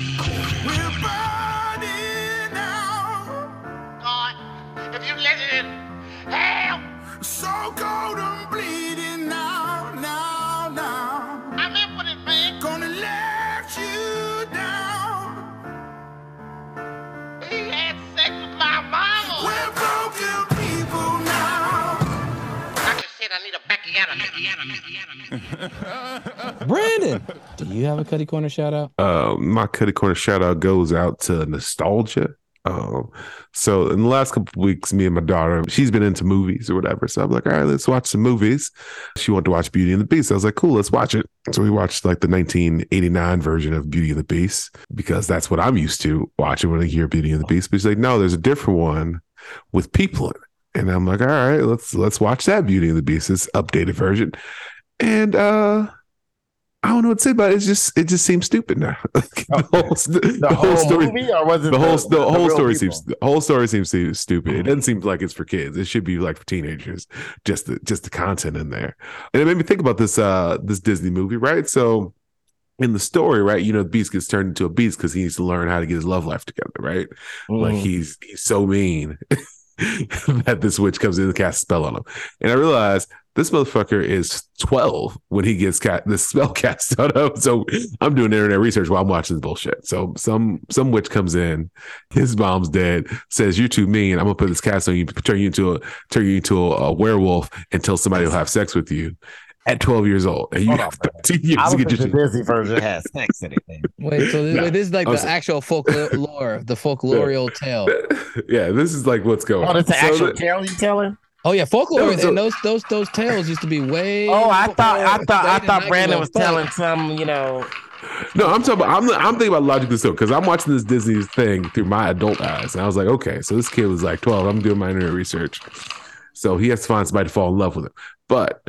[laughs] Brandon, do you have a Cuddy Corner shout out? Uh, my Cuddy Corner shout out goes out to nostalgia. Um, so in the last couple weeks, me and my daughter, she's been into movies or whatever. So I'm like, all right, let's watch some movies. She wanted to watch Beauty and the Beast. I was like, cool, let's watch it. So we watched like the 1989 version of Beauty and the Beast because that's what I'm used to watching when I hear Beauty and the Beast. But she's like, no, there's a different one with people in it. And I'm like, all right, let's let's watch that Beauty and the Beast, this updated version. And uh I don't know what to say about it. It's just it just seems stupid now. the whole, the The whole movie, or was it the whole the- the, the whole story people? seems the whole story seems stu- stupid. It doesn't seem like it's for kids. It should be like for teenagers. Just the just the content in there, and it made me think about this uh this Disney movie, right? So in the story, right, you know, the beast gets turned into a beast because he needs to learn how to get his love life together, right? Like Mhm. he's he's so mean [laughs] [laughs] that this witch comes in and casts a spell on him, and I realized. This motherfucker is 12 when he gets cat this spell [laughs] cast on him. So I'm doing internet research while I'm watching this bullshit. So some some witch comes in, his mom's dead, says you're too mean. I'm gonna put this cast on you, turn you into a turn you into a, a werewolf until somebody will have sex with you at 12 years old. And you Hold on, [laughs] have 13 years I to don't get think your the. Disney version has sex in it. [laughs] Wait, so this, Nah, wait, this is like I'm the sorry. actual folklore, the [laughs] folklorial tale. yeah, this is like what's going Oh, on. that's the So actual the- tale you telling? Oh yeah, folklore, No, so- and those those those tales used to be way. Oh, I thought I thought I thought Brandon was fuck. telling some, you know. No, I'm talking about I'm I'm thinking about logically so because I'm watching this Disney thing through my adult eyes. And I was like, okay, so this kid was like 12. I'm doing my internet research. So he has to find somebody to fall in love with him. But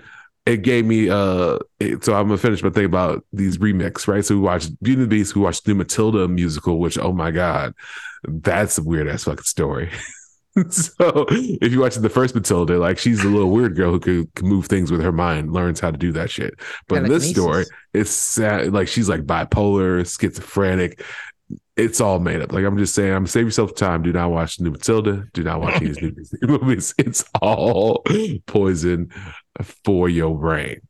it gave me uh it- so I'm gonna finish my thing about these remix, right? So we watched Beauty and the Beast, we watched the new Matilda musical, which oh my god, that's a weird ass fucking story. [laughs] so if you watch the first Matilda, like she's a little weird girl who could, move things with her mind, learns how to do that shit. But in this story, it's sad. Like she's like bipolar, schizophrenic. It's all made up. Like I'm just saying, I'm save yourself time. Do not watch new Matilda. Do not watch these new Disney [laughs] movies. It's all poison for your brain.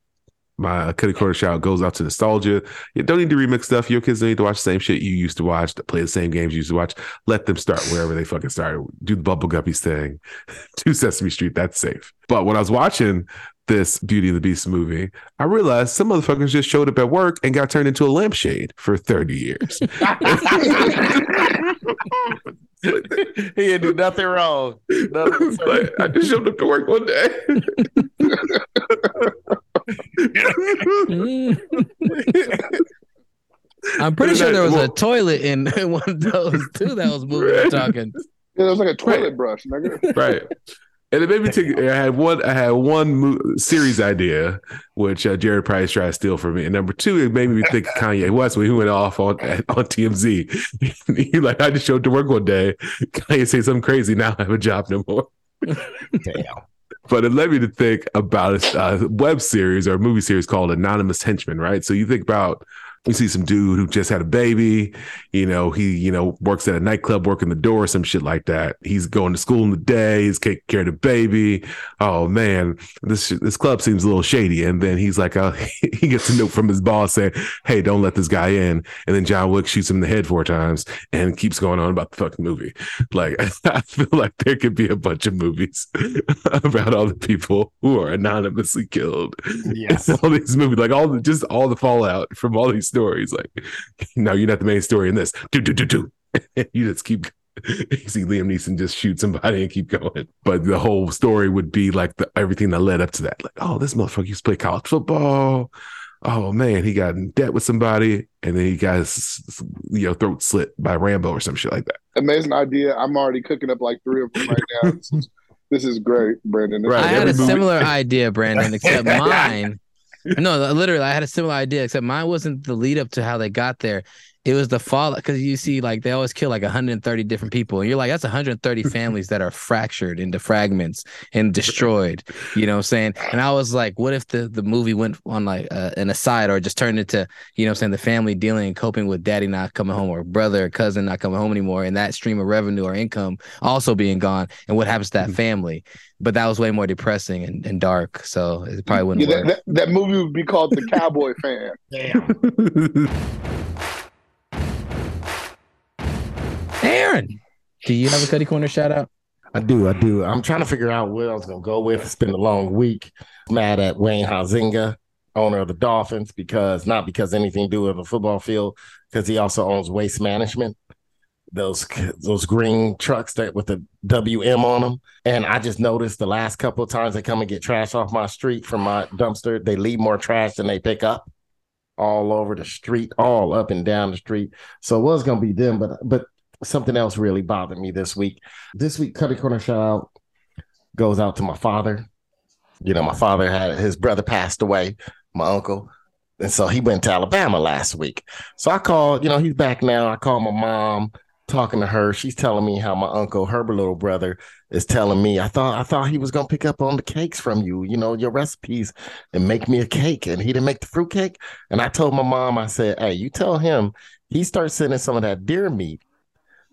My cutting corner shout goes out to nostalgia. You don't need to remix stuff. Your kids don't need to watch the same shit you used to watch, to play the same games you used to watch. Let them start wherever they fucking started. Do the Bubble Guppies thing. [laughs] Do Sesame Street. That's safe. But when I was watching this Beauty and the Beast movie, I realized some motherfuckers just showed up at work and got turned into a lampshade for 30 years. [laughs] he didn't do nothing wrong. Nothing [laughs] Like, I just showed up to work one day. [laughs] I'm pretty sure there was a toilet in one of those too that was moving and talking. Yeah, it was like a toilet brush, nigga. right. And it made me think. I had one. I had one mo- series idea, which uh, Jared Price tried to steal from me. And number two, it made me think of Kanye West when he went off on [laughs] on TMZ. [laughs] he like, I just showed up to work one day. Kanye say something crazy. Now I have a job no more. But it led me to think about a, a web series or a movie series called Anonymous Henchman. Right. So you think about you see some dude who just had a baby, you know, he, you know, works at a nightclub working the door, some shit like that. He's going to school in the day, he's taking care of the baby. Oh man, this this club seems a little shady. And then he's like, uh, [laughs] he gets a note from his boss saying, Hey, don't let this guy in. And then John Wick shoots him in the head four times and keeps going on about the fucking movie. Like [laughs] I feel like there could be a bunch of movies [laughs] about all the people who are anonymously killed. Yes. all these movies, like all the just all the fallout from all these stories. Like, no, you're not the main story in this. Do do do do. [laughs] you just keep. [laughs] You see Liam Neeson just shoot somebody and keep going, but the whole story would be like the, everything that led up to that. Like, oh, this motherfucker used to play college football. Oh man, he got in debt with somebody, and then he got his you know throat slit by Rambo or some shit like that. Amazing idea. I'm already cooking up like three of them right now. This is, this is great, Brandon. This I is had a movie- similar idea, Brandon, except [laughs] mine. [laughs] No, literally, I had a similar idea, except mine wasn't the lead up to how they got there. It was the fall because you see, like they always kill like 130 different people, and you're like, that's 130 [laughs] families that are fractured into fragments and destroyed. You know what I'm saying? And I was like, what if the the movie went on like uh, an aside or just turned into, you know what I'm saying, the family dealing and coping with daddy not coming home or brother or cousin not coming home anymore, and that stream of revenue or income also being gone, and what happens to that family? But that was way more depressing and, and dark, so it probably wouldn't Yeah, work. that, that, that movie would be called The [laughs] Cowboy Fan. [laughs] Aaron, do you have a Cuddy Corner shout out? I do, I do. I'm trying to figure out where I was gonna go with. It's been a long week. Mad at Wayne Huizenga, owner of the Dolphins, because not because anything to do with the football field, because he also owns Waste Management. Those those green trucks that with the WM on them, and I just noticed the last couple of times they come and get trash off my street from my dumpster, they leave more trash than they pick up, all over the street, all up and down the street. So it was gonna be them, but but something else really bothered me this week. This week, Cuddy Corner shout out goes out to my father. You know, my father had his brother passed away, my uncle. And so he went to Alabama last week. So I called, you know, he's back now. I called my mom, talking to her. She's telling me how my uncle, her little brother, is telling me, I thought I thought he was gonna pick up on the cakes from you, you know, your recipes and make me a cake. And he didn't make the fruit cake. And I told my mom, I said, Hey, you tell him he starts sending some of that deer meat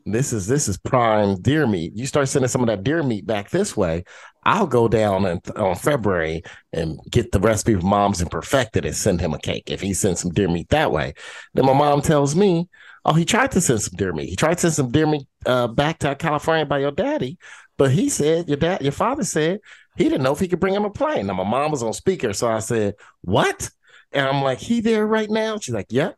this is this is prime deer meat. You start sending some of that deer meat back this way. I'll go down and, on February and get the recipe from mom's and perfect it and send him a cake if he sends some deer meat that way. Then my mom tells me, "Oh, he tried to send some deer meat. He tried to send some deer meat uh, back to California by your daddy, but he said your dad, your father said he didn't know if he could bring him a plane." Now my mom was on speaker, so I said, "What?" And I'm like, "He there right now?" She's like, "Yep."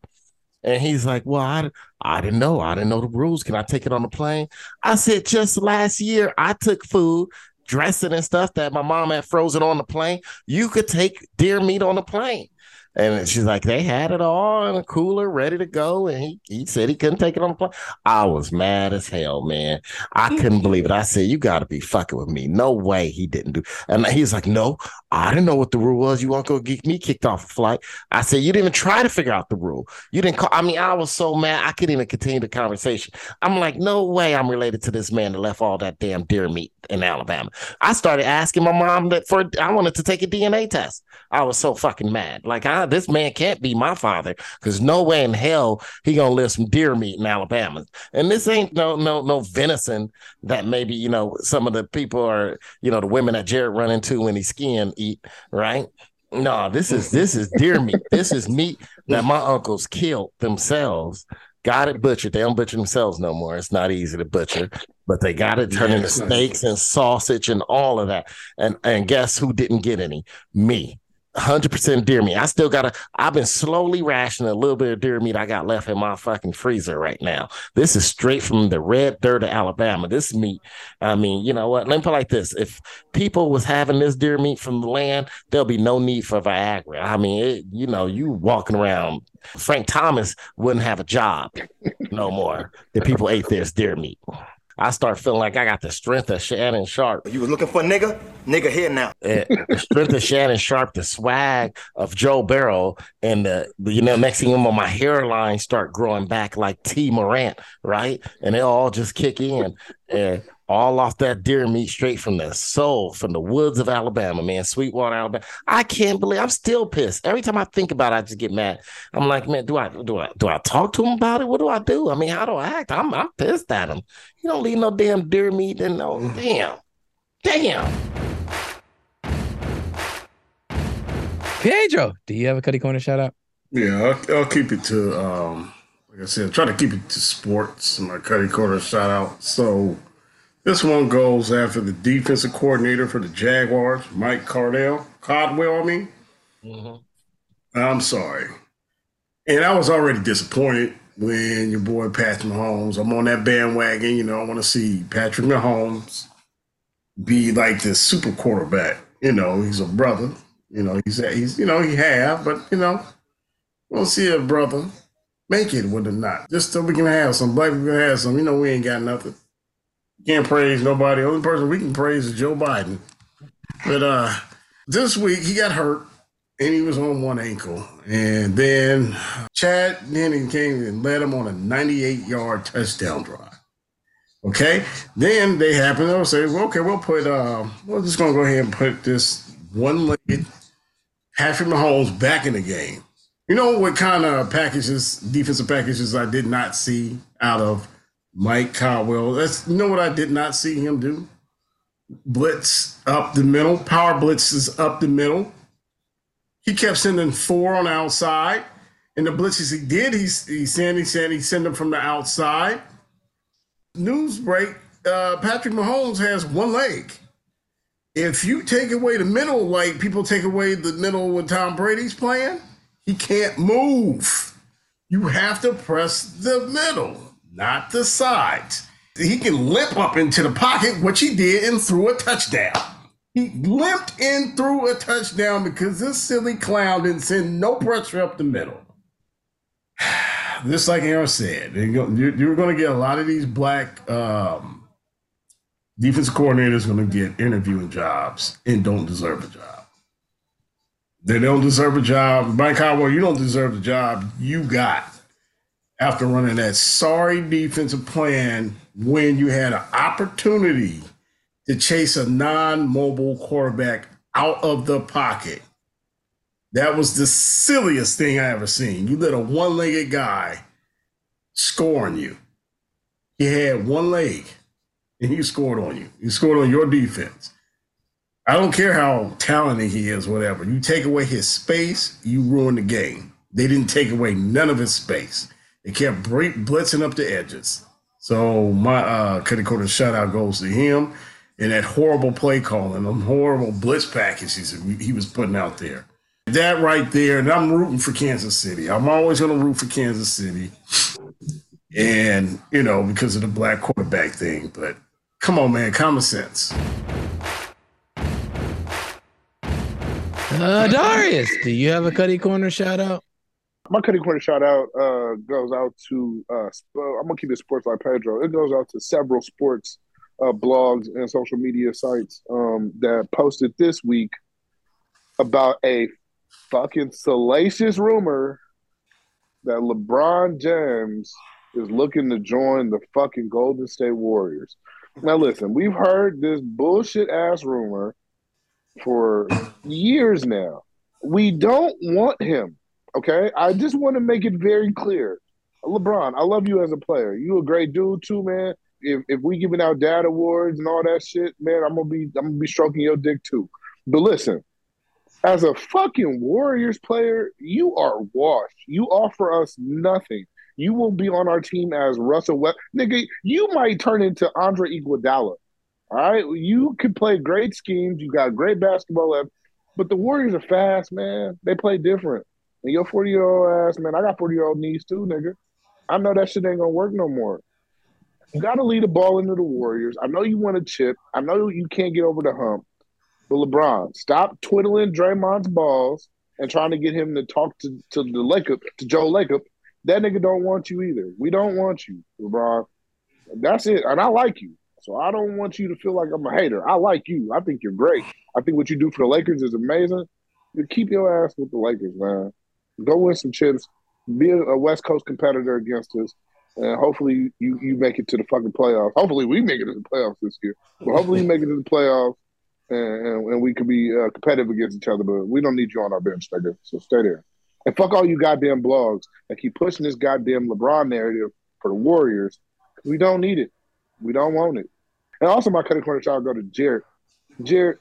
And he's like, Well, I, I didn't know. I didn't know the rules. Can I take it on the plane? I said, Just last year, I took food, dressing and stuff that my mom had frozen on the plane. You could take deer meat on the plane. And she's like, They had it all in a cooler, ready to go. And he, he said he couldn't take it on the plane. I was mad as hell, man. I mm. couldn't believe it. I said, You got to be fucking with me. No way he didn't do. And he's like, No, I didn't know what the rule was. You want to go get me kicked off a flight? I said, You didn't even try to figure out the rule. You didn't call. I mean, I was so mad. I couldn't even continue the conversation. I'm like, No way I'm related to this man that left all that damn deer meat in Alabama. I started asking my mom that for, I wanted to take a DNA test. I was so fucking mad. Like, I, this man can't be my father because no way in hell he gonna live some deer meat in Alabama. And this ain't no no no venison that maybe you know some of the people are you know the women that Jared run into when he's skiing eat right. No, this is this is deer meat. This is meat that my uncles killed themselves. Got it butchered. They don't butcher themselves no more. It's not easy to butcher, but they got it turned into steaks and sausage and all of that. And and guess who didn't get any? Me. 100% deer meat. I still got to, I've been slowly rationing a little bit of deer meat I got left in my fucking freezer right now. This is straight from the red dirt of Alabama. This meat, I mean, you know what? Let me put it like this. If people was having this deer meat from the land, there'll be no need for Viagra. I mean, it, you know, you walking around, Frank Thomas wouldn't have a job no more if people ate this deer meat. I start feeling like I got the strength of Shannon Sharpe. You was looking for a nigga? Nigga here now. The strength of Shannon Sharpe, the swag of Joe Burrow, and the, the you know next thing you know, my hairline start growing back like T Morant, right? And it all just kick in, and all off that deer meat straight from the soul, from the woods of Alabama, man, Sweetwater, Alabama. I can't believe I'm still pissed. Every time I think about it, I just get mad. I'm like, man, do I do I do I talk to him about it? What do I do? I mean, how do I act? I'm I'm pissed at him. You don't leave no damn deer meat and no damn, damn. Pedro, do you have a Cuddy Corner shout out? Yeah, I'll, I'll keep it to, um, like I said, try to keep it to sports. My Cuddy Corner shout out. So this one goes after the defensive coordinator for the Jaguars, Mike Cardell, Caldwell, I mean. Mm-hmm. I'm sorry. And I was already disappointed when your boy Patrick Mahomes, I'm on that bandwagon. You know, I want to see Patrick Mahomes be like this super quarterback. You know, he's a brother. You know, he's he's you know he have, but you know, we'll see a brother make it with or not. Just so we can have some black people can have some. You know, we ain't got nothing. Can't praise nobody. Only person we can praise is Joe Biden. But uh this week he got hurt and he was on one ankle. And then Chad Henne came and led him on a 98 yard touchdown drive. Okay. Then they happened to say, well, okay, we'll put uh we're just gonna go ahead and put this one legged Patrick Mahomes back in the game. You know what kind of packages, defensive packages I did not see out of Mike Caldwell. That's you know what I did not see him do? Blitz up the middle, power blitzes up the middle. He kept sending four on the outside. And the blitzes he did, he's he sent he sent he sent them from the outside. News break: uh, Patrick Mahomes has one leg. If you take away the middle, like people take away the middle when Tom Brady's playing, he can't move. You have to press the middle, not the sides. He can limp up into the pocket, which he did, and threw a touchdown. He limped in through a touchdown because this silly clown didn't send no pressure up the middle. [sighs] Just like Aaron said, you're go- you're you're going to get a lot of these black um, defensive coordinators going to get interviewing jobs and don't deserve a job. They don't deserve a job. Mike Howard, you don't deserve the job you got after running that sorry defensive plan when you had an opportunity to chase a non-mobile quarterback out of the pocket. That was the silliest thing I ever seen. You let a one-legged guy score on you. He had one leg and he scored on you. He scored on your defense. I don't care how talented he is, whatever. You take away his space, you ruin the game. They didn't take away none of his space. They kept blitzing up the edges. So my uh Cuddy Quarter shout out goes to him and that horrible play calling, them horrible blitz packages he was putting out there. That right there, and I'm rooting for Kansas City. I'm always going to root for Kansas City, and you know because of the black quarterback thing. But come on, man, common sense. Uh, Darius, do you have a Cuddy Corner shout out? My cutting Corner shout out uh, goes out to uh, I'm gonna keep it sports like Pedro. It goes out to several sports uh, blogs and social media sites um, that posted this week about a fucking salacious rumor that LeBron James is looking to join the fucking Golden State Warriors. Now, listen, we've heard this bullshit ass rumor for years now. We don't want him. Okay, I just want to make it very clear. LeBron, I love you as a player. You a great dude too, man. If if we giving out dad awards and all that shit, man, I'm gonna be I'm gonna be stroking your dick too. But listen, as a fucking Warriors player, you are washed. You offer us nothing. You will be on our team as Russell West. Nigga, you might turn into Andre Iguodala. All right, you can play great schemes. You got great basketball left, but the Warriors are fast, man. They play different. And your 40 year old ass, man, I got 40 year old knees too, nigga. I know that shit ain't gonna work no more. You gotta lead the ball into the Warriors. I know you want a chip. I know you can't get over the hump. But LeBron, stop twiddling Draymond's balls and trying to get him to talk to, to the Laker, to Joe Lacob. That nigga don't want you either. We don't want you, LeBron. That's it. And I like you. So I don't want you to feel like I'm a hater. I like you. I think you're great. I think what you do for the Lakers is amazing. You keep your ass with the Lakers, man. Go win some chips. Be a, West Coast competitor against us. And hopefully you, you make it to the fucking playoffs. Hopefully we make it to the playoffs this year. But hopefully you make it to the playoffs and, and, and we can be uh, competitive against each other. But we don't need you on our bench, nigga. So stay there. And fuck all you goddamn blogs that keep pushing this goddamn LeBron narrative for the Warriors. We don't need it. We don't want it. And also, my cutting corner shot go to Jared. Jared,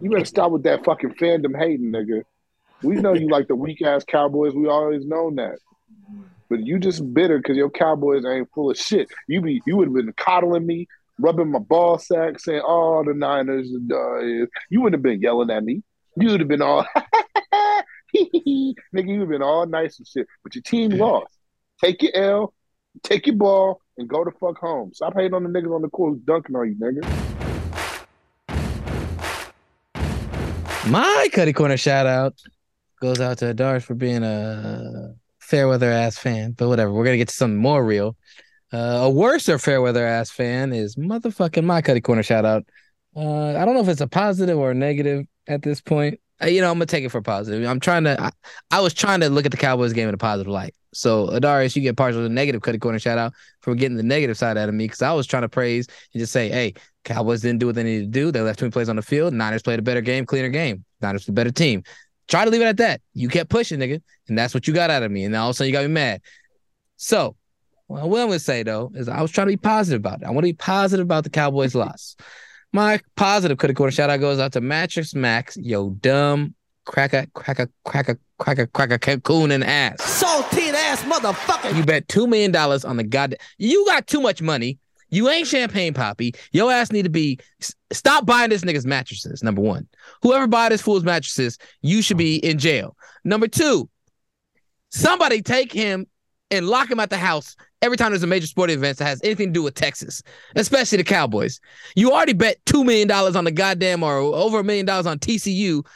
you better stop with that fucking fandom hating, nigga. We know you like the weak ass Cowboys. We always known that. But you just bitter because your Cowboys ain't full of shit. You be you would have been coddling me, rubbing my ball sack, saying, "Oh, the Niners." Uh, you wouldn't have been yelling at me. You would have been all, [laughs] nigga. You'd have been all nice and shit. But your team lost. Take your L, take your ball, and go the fuck home. Stop hating on the niggas on the court who's dunking on you, nigga. My Cuddy Corner shout out goes out to Adars for being a fair weather ass fan, but whatever. We're gonna get to something more real. Uh, a worser fair weather ass fan is motherfucking my cutty Corner shout out. Uh, I don't know if it's a positive or a negative at this point. Uh, you know, I'm gonna take it for positive. I'm trying to. I, I was trying to look at the Cowboys game in a positive light. So Adarius, you get partial to negative Cuddy Corner shout out for getting the negative side out of me because I was trying to praise and just say, hey, Cowboys didn't do what they needed to do. They left too many plays on the field. Niners played a better game, cleaner game. Niners the better team. Try to leave it at that. You kept pushing, nigga, and that's what you got out of me. And all of a sudden, you got me mad. So, well, what I'm gonna say though is I was trying to be positive about it. I want to be positive about the Cowboys' loss. My positive Cuddy Corner shout out goes out to Mattress Mack, yo dumb cracker, cracker, cracker, cracker, cracker, cocoon and ass. Saltine ass motherfucker. You bet two million dollars on the goddamn. You got too much money. You ain't Champagne Papi. Your ass need to be stop buying this nigga's mattresses. Number one, whoever buy this fool's mattresses, you should be in jail. Number two, somebody take him and lock him at the house every time there's a major sporting event that has anything to do with Texas, especially the Cowboys. You already bet two million dollars on the goddamn or over a million dollars on TCU.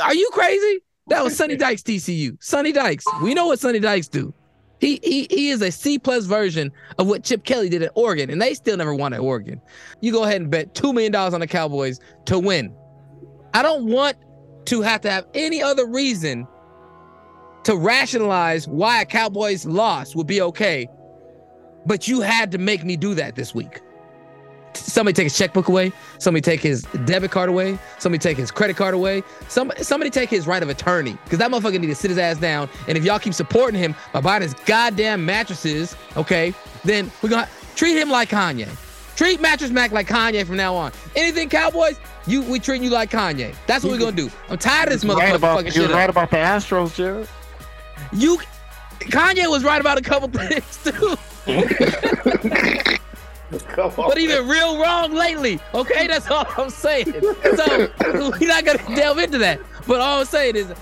Are you crazy? That was Sonny [laughs] Dykes TCU. Sonny Dykes. We know what Sonny Dykes do. He he he is a C plus version of what Chip Kelly did at Oregon, and they still never won at Oregon. You go ahead and bet two million dollars on the Cowboys to win. I don't want to have to have any other reason to rationalize why a Cowboys loss would be okay, but you had to make me do that this week. Somebody take his checkbook away. Somebody take his debit card away. Somebody take his credit card away. Somebody, somebody take his right of attorney. Because that motherfucker need to sit his ass down. And if y'all keep supporting him by buying his goddamn mattresses, okay, then we're gonna treat him like Kanye. Treat Mattress Mack like Kanye from now on. Anything Cowboys, you we treat you like Kanye. That's what we're gonna do. I'm tired of this He was motherfucker right about, fucking he shit right up. about the Astros, Jared. You Kanye was right about a couple [laughs] things too. [laughs] [laughs] but even real wrong lately. Okay, that's all I'm saying. So [laughs] we're not gonna delve into that. But all I'm saying is,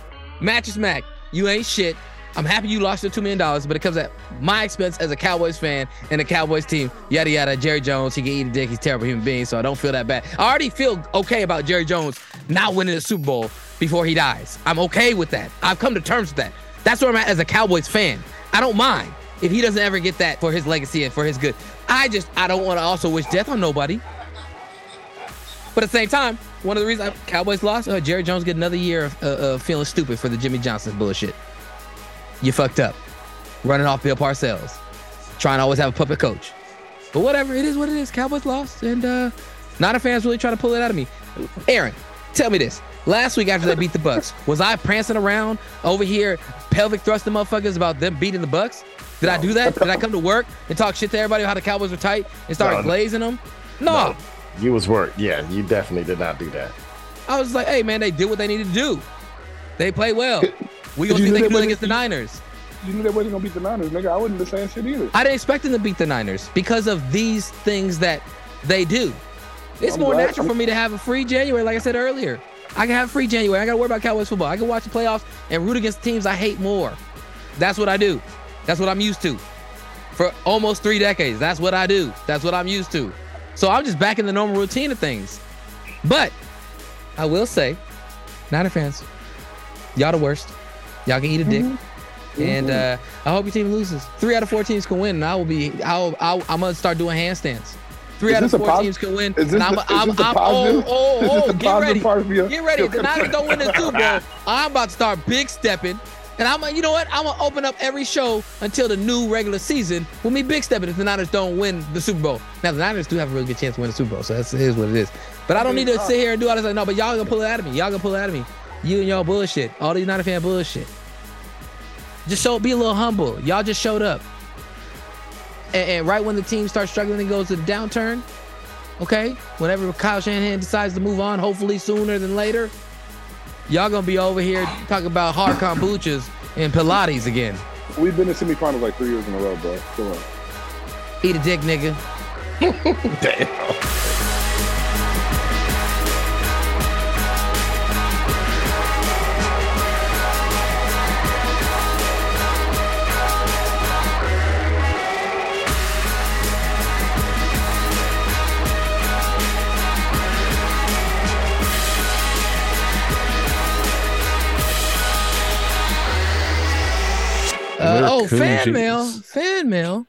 Mattress Mack, you ain't shit. I'm happy you lost your two million dollars, but it comes at my expense as a Cowboys fan and the Cowboys team. Yada yada. Jerry Jones, he can eat a dick. He's a terrible human being, so I don't feel that bad. I already feel okay about Jerry Jones not winning the Super Bowl before he dies. I'm okay with that. I've come to terms with that. That's where I'm at as a Cowboys fan. I don't mind if he doesn't ever get that for his legacy and for his good. I just I don't want to also wish death on nobody. But at the same time, one of the reasons I, Cowboys lost, uh, Jerry Jones get another year of, uh, feeling stupid for the Jimmy Johnson bullshit. You fucked up, running off Bill Parcells, trying to always have a puppet coach. But whatever, it is what it is. Cowboys lost, and uh, Niner fans really trying to pull it out of me. Aaron, tell me this. Last week after they beat the Bucs, was I prancing around over here, pelvic thrusting motherfuckers about them beating the Bucs? Did I do that? Did I come to work and talk shit to everybody about how the Cowboys were tight and start No. glazing them? No. You was work. Yeah, you definitely did not do that. I was like, hey man, they did what they needed to do. They played well. We gonna see they can wasn't- against the Niners. You knew they wasn't gonna beat the Niners, nigga. I wouldn't have saying shit either. I didn't expect them to beat the Niners because of these things that they do. It's I'm more glad- natural for me to have a free January, like I said earlier. I can have a free January. I got to worry about Cowboys football. I can watch the playoffs and root against teams I hate more. That's what I do. That's what I'm used to. For almost three decades, that's what I do. That's what I'm used to. So I'm just back in the normal routine of things. But I will say, Niner fans, y'all the worst. Y'all can eat a dick. And uh, I hope your team loses. Three out of four teams can win, and I will be. I'll. I'll I'm gonna start doing handstands. Three Is out of four pos- teams can win. is this and I'm, the- is I'm, this I'm, positive- oh, oh, this oh, get positive ready. part of your- Get ready. The Niners don't win the Super Bowl, I'm about to start big stepping. And I'm, you know what? I'm gonna open up every show until the new regular season with me big stepping if the Niners don't win the Super Bowl. Now the Niners do have a really good chance to win the Super Bowl, so that's is what it is. But I don't need to sit uh, here and do all this. Like, no, but y'all gonna pull it out of me. Y'all gonna pull it out of me. You and y'all bullshit. All these Niner fan bullshit. Just show, be a little humble. Y'all just showed up, and, and right when the team starts struggling and goes to the downturn, okay, whenever Kyle Shanahan decides to move on, hopefully sooner than later, y'all gonna be over here talking about hard kombuchas and Pilates again. We've been in semifinals like three years in a row, bro. Come on. Eat a dick, nigga. [laughs] Damn. Uh, oh, American fan Genius. mail, fan mail.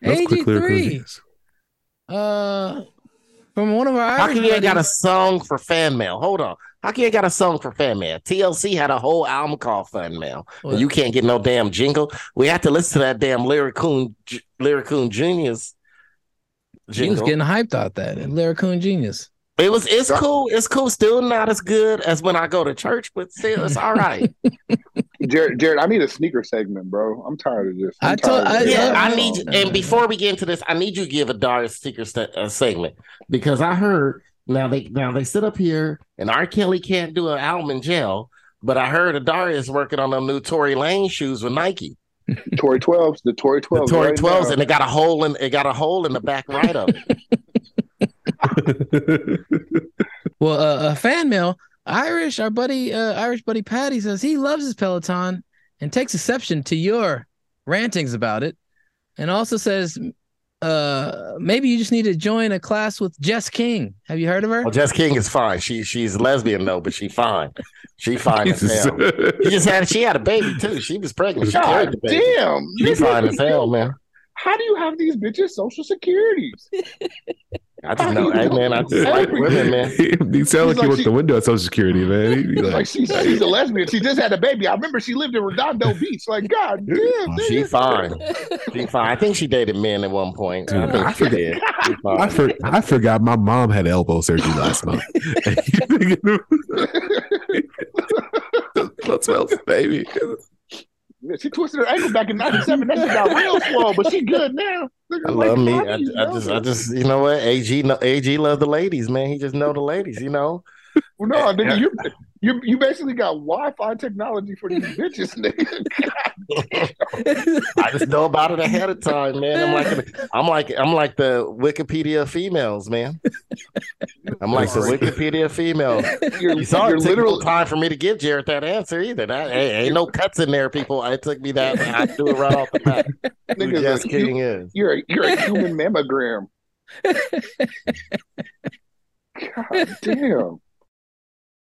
That's quick lyrical AG3. Uh, from one of our How Irish come you ain't got a song for fan mail? Hold on. How can you ain't got a song for fan mail? TLC had a whole album called Fan Mail. What? And you can't get no damn jingle. We have to listen to that damn Lyricoon J- Lyricoon Juniors He was getting hyped out that and Lyricoon Genius. It was it's cool. It's cool. Still not as good as when I go to church, but still it's all right. [laughs] Jared, Jared, I need a sneaker segment, bro. I'm tired of this. I'm I told- I- this. yeah, I Oh, need you. And before we get into this, I need you to give a Darius Sticker st- uh, segment because I heard now they now they sit up here and R. Kelly can't do an album in jail, but I heard Adarius working on them new Tory Lanez shoes with Nike. Tory 12s, the Tory twelves, The 12s. Tory twelves, now. and it got a hole in it got a hole in the back right of it. [laughs] [laughs] Well, uh, a fan mail. Irish, our buddy, uh, Irish buddy Patty says he loves his Peloton and takes exception to your rantings about it, and also says, uh, maybe you just need to join a class with Jess King. Have you heard of her? Well, Jess King is fine. She she's lesbian though, but she fine. She fine as hell. [laughs] She just had she had a baby too. She was pregnant. She carried God the baby. damn. She fine as hell, man. How do you have these bitches social securities? [laughs] I just know, hey man, I just like women, man. [laughs] he sound like, like he worked she- the window at Social Security, man. He be Like, like, she's, she's a lesbian. She just had a baby. I remember she lived in Redondo [laughs] Beach. Like, God damn. She fine. [laughs] She fine. I think she dated men at one point. I Dude, think I she forgot- did. I, for, I forgot my mom had elbow surgery last month. Let's smell baby. She twisted her ankle back in '97. That shit got real slow, but she good now. I like, love me. I, I just, I just, you know what? Ag, Ag love the ladies, man. He just know the ladies, you know. Well, no, nigga, you, you you basically got Wi-Fi technology for these [laughs] bitches, nigga. [laughs] I just know about it ahead of time, man. I'm like, I'm like, I'm like the Wikipedia females, man. I'm like the Wikipedia females. You're, You saw you're it took no literally time for me to give Jared that answer either. That hey, ain't no cuts in there, people. It took me that. I do it right off the bat. Who Nigga's Jess a King is. you're a, you're a human mammogram. [laughs] God damn.